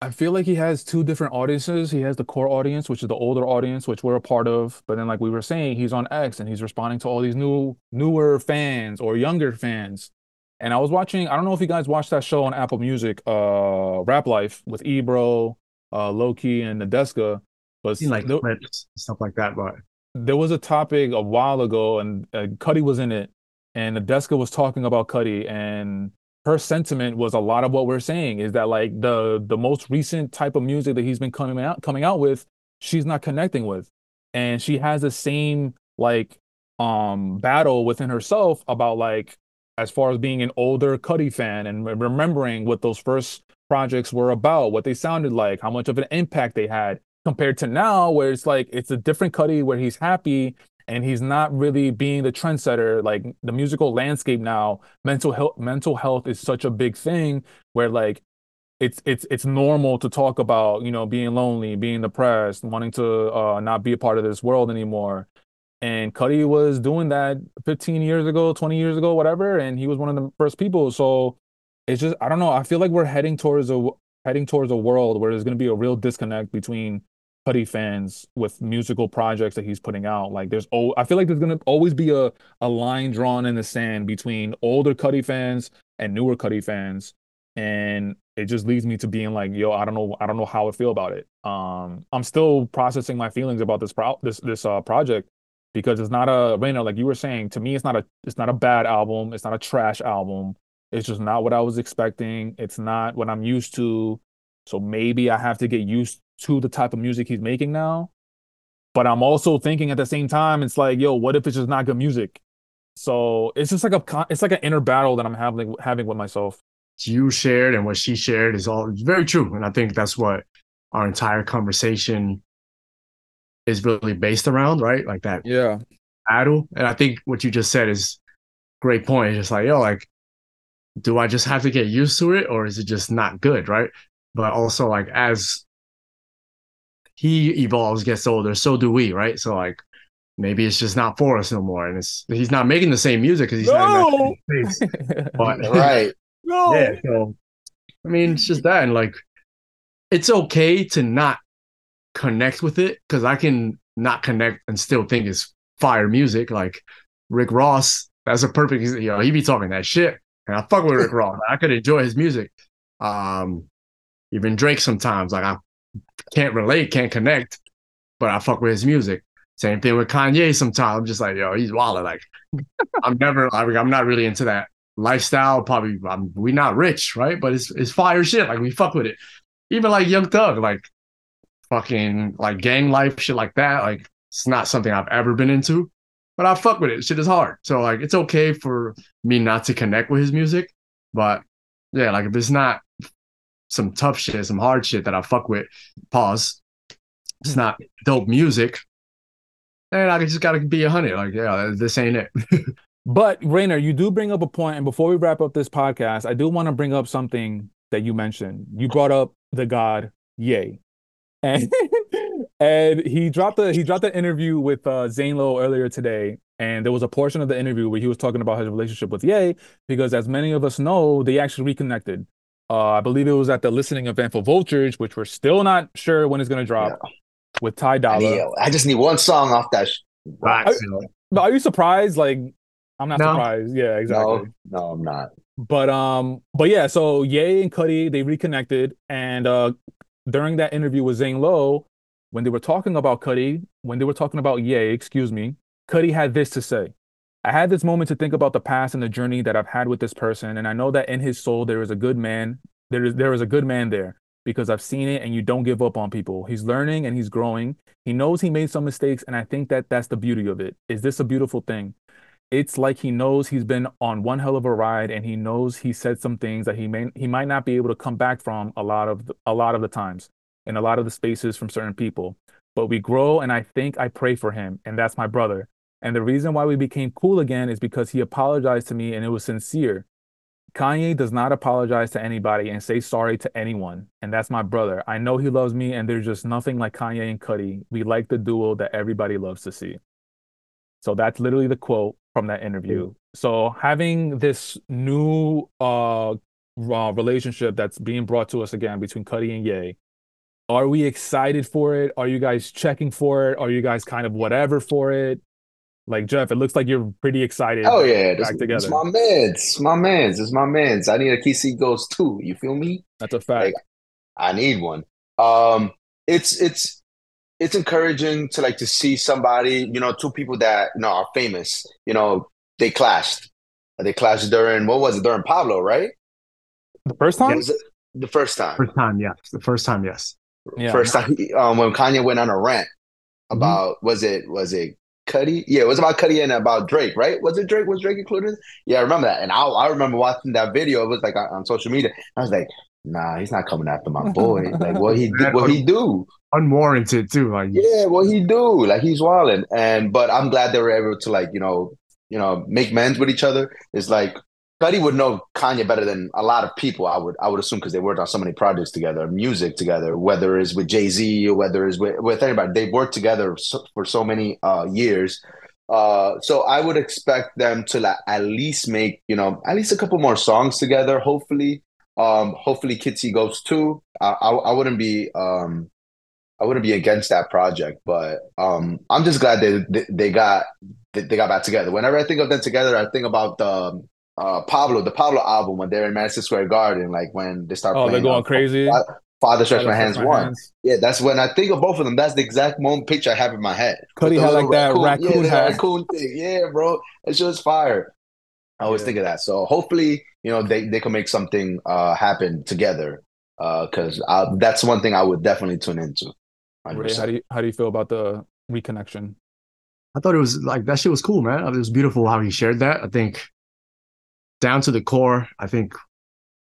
I feel like he has two different audiences. He has the core audience, which is the older audience, which we're a part of. But then, like we were saying, he's on X and he's responding to all these new, newer fans or younger fans. And I was watching, I don't know if you guys watched that show on Apple Music, uh, Rap Life with Ebro, uh, Loki, and Nadeska. But like there- clips stuff like that, but there was a topic a while ago, and uh, Cudi was in it, and Nadeska was talking about Cudi, and her sentiment was a lot of what we're saying is that like the the most recent type of music that he's been coming out coming out with, she's not connecting with, and she has the same like um battle within herself about like as far as being an older Cudi fan and re- remembering what those first projects were about, what they sounded like, how much of an impact they had compared to now where it's like it's a different Cudi where he's happy and he's not really being the trendsetter like the musical landscape now mental health mental health is such a big thing where like it's it's it's normal to talk about you know being lonely being depressed wanting to uh not be a part of this world anymore. And Cudi was doing that 15 years ago 20 years ago whatever and he was one of the first people. So it's just I don't know I feel like we're heading towards a heading towards a world where there's going to be a real disconnect between Cudi fans with musical projects that he's putting out. Like there's oh I feel like there's gonna always be a, a line drawn in the sand between older Cudi fans and newer Cudi fans. And it just leads me to being like, yo, I don't know, I don't know how I feel about it. Um, I'm still processing my feelings about this pro this this uh project because it's not a Rayner, like you were saying, to me it's not a it's not a bad album, it's not a trash album. It's just not what I was expecting. It's not what I'm used to. So maybe I have to get used to the type of music he's making now. But I'm also thinking at the same time, it's like, yo, what if it's just not good music? So it's just like a it's like an inner battle that I'm having having with myself. you shared and what she shared is all very true. And I think that's what our entire conversation is really based around, right? Like that Yeah. battle. And I think what you just said is great point. It's just like, yo, like, do I just have to get used to it or is it just not good? Right. But also like as he evolves, gets older, so do we, right? So like maybe it's just not for us no more. And it's he's not making the same music because he's not in space. But Right. no. yeah, so I mean, it's just that, and like, it's okay to not connect with it because I can not connect and still think it's fire music. Like Rick Ross, that's a perfect you know, he be talking that shit. And I fuck with Rick Ross. I could enjoy his music. Um even Drake sometimes. Like I can't relate, can't connect, but I fuck with his music. Same thing with Kanye. Sometimes I'm just like, yo, he's wild. Like, I'm never, I'm not really into that lifestyle. Probably, I'm, we not rich, right? But it's it's fire shit. Like we fuck with it. Even like Young Thug, like fucking like gang life shit like that. Like it's not something I've ever been into, but I fuck with it. Shit is hard. So like it's okay for me not to connect with his music, but yeah, like if it's not some tough shit, some hard shit that I fuck with, pause. It's not dope music and I just gotta be a hundred. Like, yeah, this ain't it. but Rayner, you do bring up a point, and before we wrap up this podcast, I do want to bring up something that you mentioned. You brought up the God Ye, and and he dropped the he dropped the interview with uh, Zane Lowe earlier today, and there was a portion of the interview where he was talking about his relationship with Ye, because as many of us know, they actually reconnected. Uh, I believe it was at the listening event for Vultures, which we're still not sure when it's going to drop. Yeah with Ty Dolla. I, I, just need one song off that. Sh- right. Are, are, you surprised? Like, I'm not no. surprised. Yeah, exactly. No, no, I'm not. But um, but yeah, so Ye and Cudi they reconnected, and uh, during that interview with Zane Lowe, when they were talking about Cudi, when they were talking about Ye, excuse me, Cudi had this to say. I had this moment to think about the past and the journey that I've had with this person, and I know that in his soul there is a good man. There is there is a good man there because I've seen it and you don't give up on people. He's learning and he's growing. He knows he made some mistakes and I think that that's the beauty of it. Is this a beautiful thing? It's like he knows he's been on one hell of a ride and he knows he said some things that he may he might not be able to come back from a lot of the, a lot of the times in a lot of the spaces from certain people. But we grow and I think I pray for him and that's my brother. And the reason why we became cool again is because he apologized to me and it was sincere. Kanye does not apologize to anybody and say sorry to anyone. And that's my brother. I know he loves me, and there's just nothing like Kanye and Cudi. We like the duo that everybody loves to see. So that's literally the quote from that interview. So having this new uh, relationship that's being brought to us again between Cudi and Ye, are we excited for it? Are you guys checking for it? Are you guys kind of whatever for it? Like Jeff, it looks like you're pretty excited. Oh yeah, back this, together. It's my man's, it's my man's, it's my man's. I need a Kids See Ghost too. You feel me? That's a fact. Like, I need one. Um, it's it's it's encouraging to like to see somebody, you know, two people that you know are famous. You know, they clashed. They clashed during what was it during Pablo, right? The first time. the first time. First time, yes. The first time, yes. Yeah. First time, um, when Kanye went on a rant mm-hmm. about mm-hmm. was it was it Cudi. Yeah, it was about Cudi and about Drake, right? Was it Drake? Was Drake included? Yeah, I remember that. And I, I remember watching that video. It was like on, on social media. I was like, nah, he's not coming after my boy. like what he did, what he do? Unwarranted too. Like yeah, what he do? Like he's wilding. And but I'm glad they were able to like you know you know make amends with each other. It's like Cudi would know Kanye better than a lot of people. I would I would assume because they worked on so many projects together, music together, whether it's with Jay Z or whether it's with, with anybody. They've worked together so, for so many uh, years. Uh, so I would expect them to like, at least make you know at least a couple more songs together. Hopefully, um, hopefully Kids See Ghosts too. I, I, I wouldn't be um, I wouldn't be against that project, but um, I'm just glad they they, they got they, they got back together. Whenever I think of them together, I think about the uh, Pablo, the Pablo album when they're in Madison Square Garden, like when they start. Oh, they're going crazy. Father stretch my hands my one. Yeah, that's when I think of both of them. That's the exact moment picture I have in my head. Cudi had like that raccoon, yeah, raccoon thing. Yeah, bro, it's just fire. I always yeah. think of that. So hopefully, you know, they, they can make something uh, happen together. Because uh, that's one thing I would definitely tune into. Ray, how do you how do you feel about the reconnection? I thought it was like that shit was cool, man. It was beautiful how he shared that. I think down to the core, I think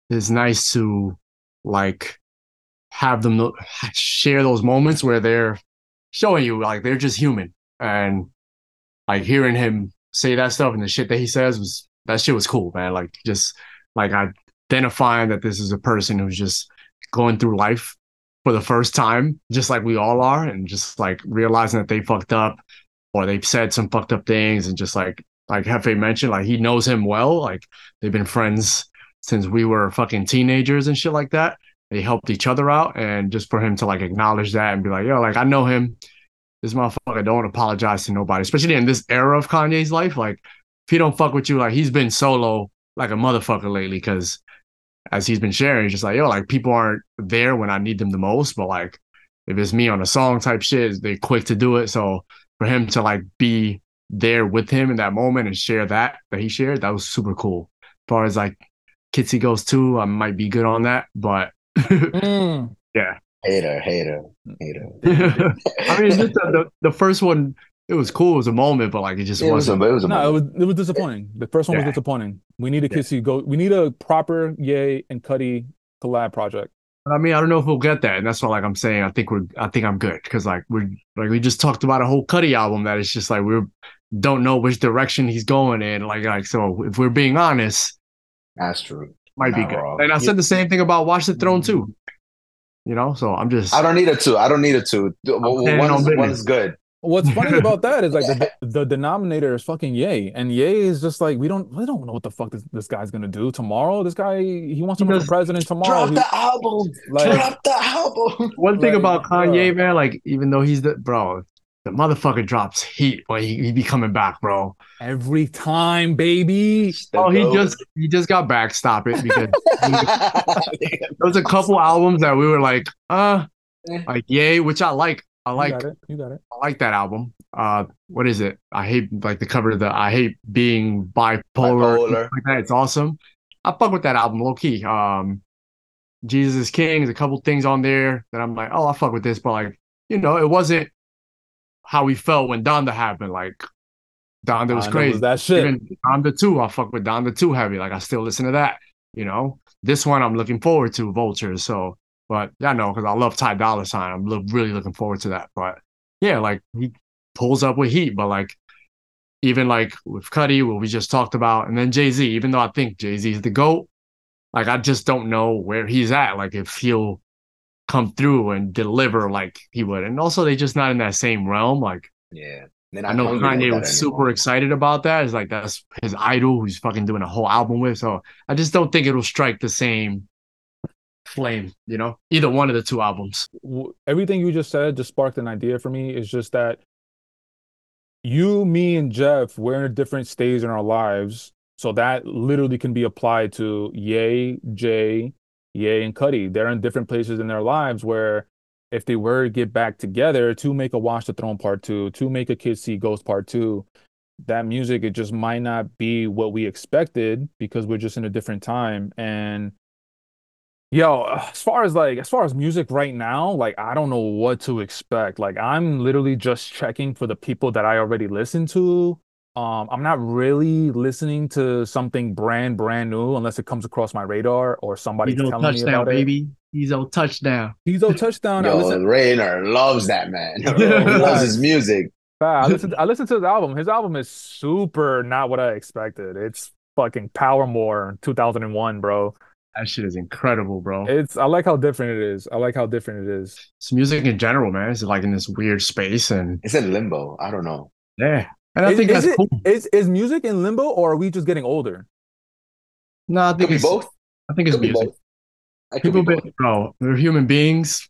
it's nice to like have them share those moments where they're showing you like they're just human and like hearing him say that stuff and the shit that he says was that shit was cool, man. Like just like identifying that this is a person who's just going through life for the first time, just like we all are, and just like realizing that they fucked up or they've said some fucked up things and just like like Hefe mentioned, like he knows him well. Like they've been friends since we were fucking teenagers and shit like that. They helped each other out, and just for him to like acknowledge that and be like, yo, like I know him. this motherfucker don't apologize to nobody, especially in this era of Kanye's life. Like, if he don't fuck with you, like he's been solo like a motherfucker lately, because as he's been sharing, he's just like, yo, like people aren't there when I need them the most, but like if it's me on a song type shit, they're quick to do it. So for him to like be there with him in that moment and share that that he shared, that was super cool. As far as like Kids See Ghosts too, I might be good on that, but Mm. yeah. Hater, hater, hater. I mean, just the, the, the first one, it was cool. It was a moment, but like it just It was a, wasn't. it was a No, it was it was disappointing. The first one was disappointing. We need a Yeah. Kissy go. We need a proper Ye and Cudi collab project. I mean, I don't know if we'll get that, and that's why, like I'm saying, I think we're, I think I'm good because like we're like we just talked about a whole Cudi album that it's just like we don't know which direction he's going in. Like, like so, if we're being honest, That's true. might be good. wrong. And I said the same thing about Watch the Throne too. You know, so I'm just I don't need it to. I don't need it to. One on is, one is good. What's funny about that is like the, the denominator is fucking Ye, and Ye is just like we don't we don't know what the fuck this, this guy's gonna do tomorrow. This guy he wants to He run does- for president tomorrow. Drop He- the album. like Drop the album. one thing Like, about Kanye, bruh. man. Like, even though he's the bro, the motherfucker drops heat when he, he be coming back, bro. every time, baby. Oh, he just he just got back. Stop it, because there was a couple albums that we were like, uh, Eh. like Ye, which I like. I You like got it. You got it. I like that album. Uh, what is it? I hate like the cover of the I hate being bipolar. Bipolar. Like that. It's awesome. I fuck with that album low key. Um, Jesus is King. There's a couple things on there that I'm like, oh, I fuck with this, but like, you know, it wasn't how we felt when Donda happened. Like, Donda was I know, crazy. That shit. Even Donda 2, I fuck with Donda 2 heavy. Like, I still listen to that, you know? This one I'm looking forward to, Vultures. So, but yeah, no, because I love Ty Dolla Sign. I'm lo- really looking forward to that. But yeah, like, he pulls up with heat, but like, even like with Cudi, what we just talked about, and then Jay Z, even though I think Jay Z is the GOAT, like, I just don't know where he's at. Like, if he'll come through and deliver like he would. And also, they're just not in that same realm. Like, Yeah. They're I know Kanye that was anymore. super excited about that. It's like that's his idol who's fucking doing a whole album with. So I just don't think it'll strike the same flame, you know? Either one of the two albums. everything you just said just sparked an idea for me. It's just that you, me, and Jeff, we're in a different stage in our lives. So that literally can be applied to Ye, Jay, Ye, and Cudi. They're in different places in their lives where if they were to get back together to make a Watch the Throne Part 2, to make a Kids See Ghost Part 2, that music, it just might not be what we expected because we're just in a different time. And Yo, as far as like as far as music right now, like I don't know what to expect. Like I'm literally just checking for the people that I already listen to. Um, I'm not really listening to something brand brand new unless it comes across my radar or somebody's He's on telling me touchdown, about it. baby. He's on touchdown. He's on touchdown. I Yo, listen, Rayner loves that man. he loves his music. I listen I listened to his album. His album is super not what I expected. It's fucking Powermore 2001, bro. That shit is incredible, bro. It's I like how different it is. I like how different it is. It's music in general, man. It's like in this weird space and It's in limbo. I don't know. yeah. And I Is- think is that's it- cool. Is is music in limbo or are we just getting older? No, I think it's both. I think it's Could be music. both. I People be been, both. bro, we're human beings.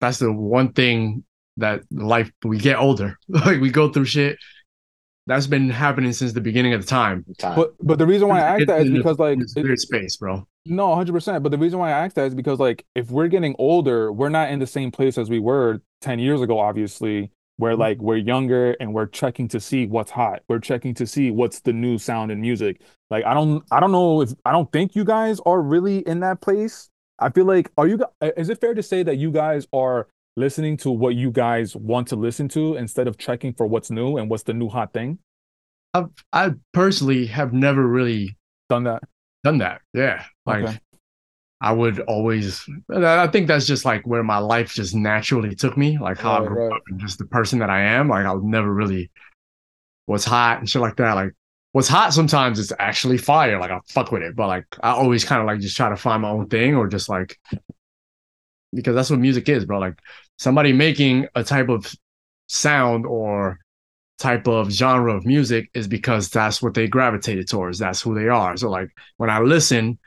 That's the one thing that life we get older. Like we go through shit. That's been happening since the beginning of the time. Time. But but the reason why I asked It's that is because like It's weird space, bro. no, 100%. But the reason why I asked that is because like if we're getting older, we're not in the same place as we were 10 years ago, obviously, where Mhm. like we're younger and we're checking to see what's hot. We're checking to see what's the new sound in music. Like I don't I don't know if I don't think you guys are really in that place. I feel like are you is it fair to say that you guys are listening to what you guys want to listen to instead of checking for what's new and what's the new hot thing? I've, I personally have never really Done that. done that. Yeah. Like Okay. I would always I think that's just like where my life just naturally took me, like how I grew right. up and just the person that I am. Like I never really what's hot and shit like that. Like what's hot sometimes is actually fire. Like I fuck with it. But like I always kind of like just try to find my own thing or just like because that's what music is, bro. Like somebody making a type of sound or type of genre of music is because that's what they gravitated towards. That's who they are. So like when I listen,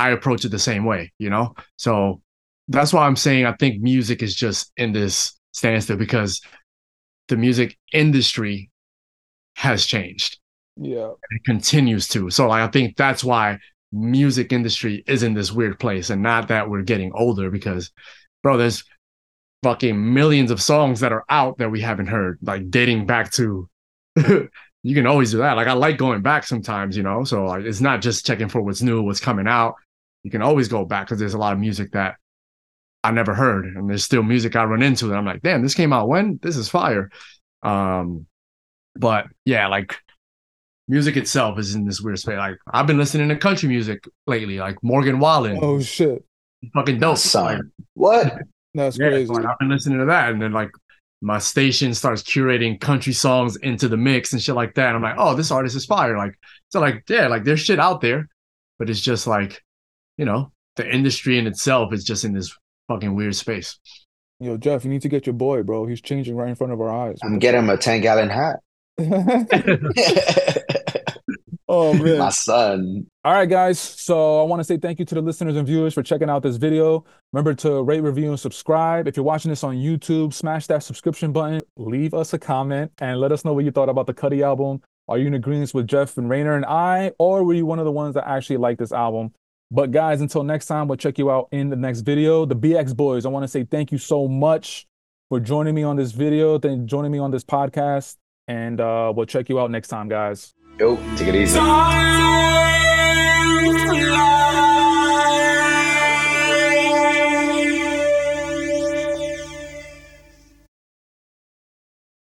I approach it the same way, you know? So that's why I'm saying I think music is just in this standstill because the music industry has changed. Yeah. It continues to. So like, I think that's why music industry is in this weird place and not that we're getting older because bro, there's fucking millions of songs that are out that we haven't heard, like dating back to you can always do that. Like I like going back sometimes, you know. So like it's not just checking for what's new, what's coming out. You can always go back because there's a lot of music that I never heard, and there's still music I run into that I'm like, damn, this came out when? This is fire. Um, but yeah, like music itself is in this weird space. Like I've been listening to country music lately, like Morgan Wallen. Oh shit. Fucking dope. Son. Like, What? That's yeah, crazy. like, I've been listening to that, and then like my station starts curating country songs into the mix and shit like that. And I'm like, oh, this artist is fire. Like, so like, yeah, like there's shit out there, but it's just like, you know, the industry in itself is just in this fucking weird space. Yo, Jeff, you need to get your boy, bro. He's changing right in front of our eyes. I'm getting him a 10 gallon hat. oh man. My son. All right, guys. So I want to say thank you to the listeners and viewers for checking out this video. Remember to rate, review, and subscribe. If you're watching this on YouTube, smash that subscription button, leave us a comment, and let us know what you thought about the Cudi album. Are you in agreement with Jeff and Rayner and I, or were you one of the ones that actually liked this album? But guys, until next time, we'll check you out in the next video. The BX Boys, I want to say thank you so much for joining me on this video, thank joining me on this podcast, and uh, we'll check you out next time, guys. Yo, take it easy.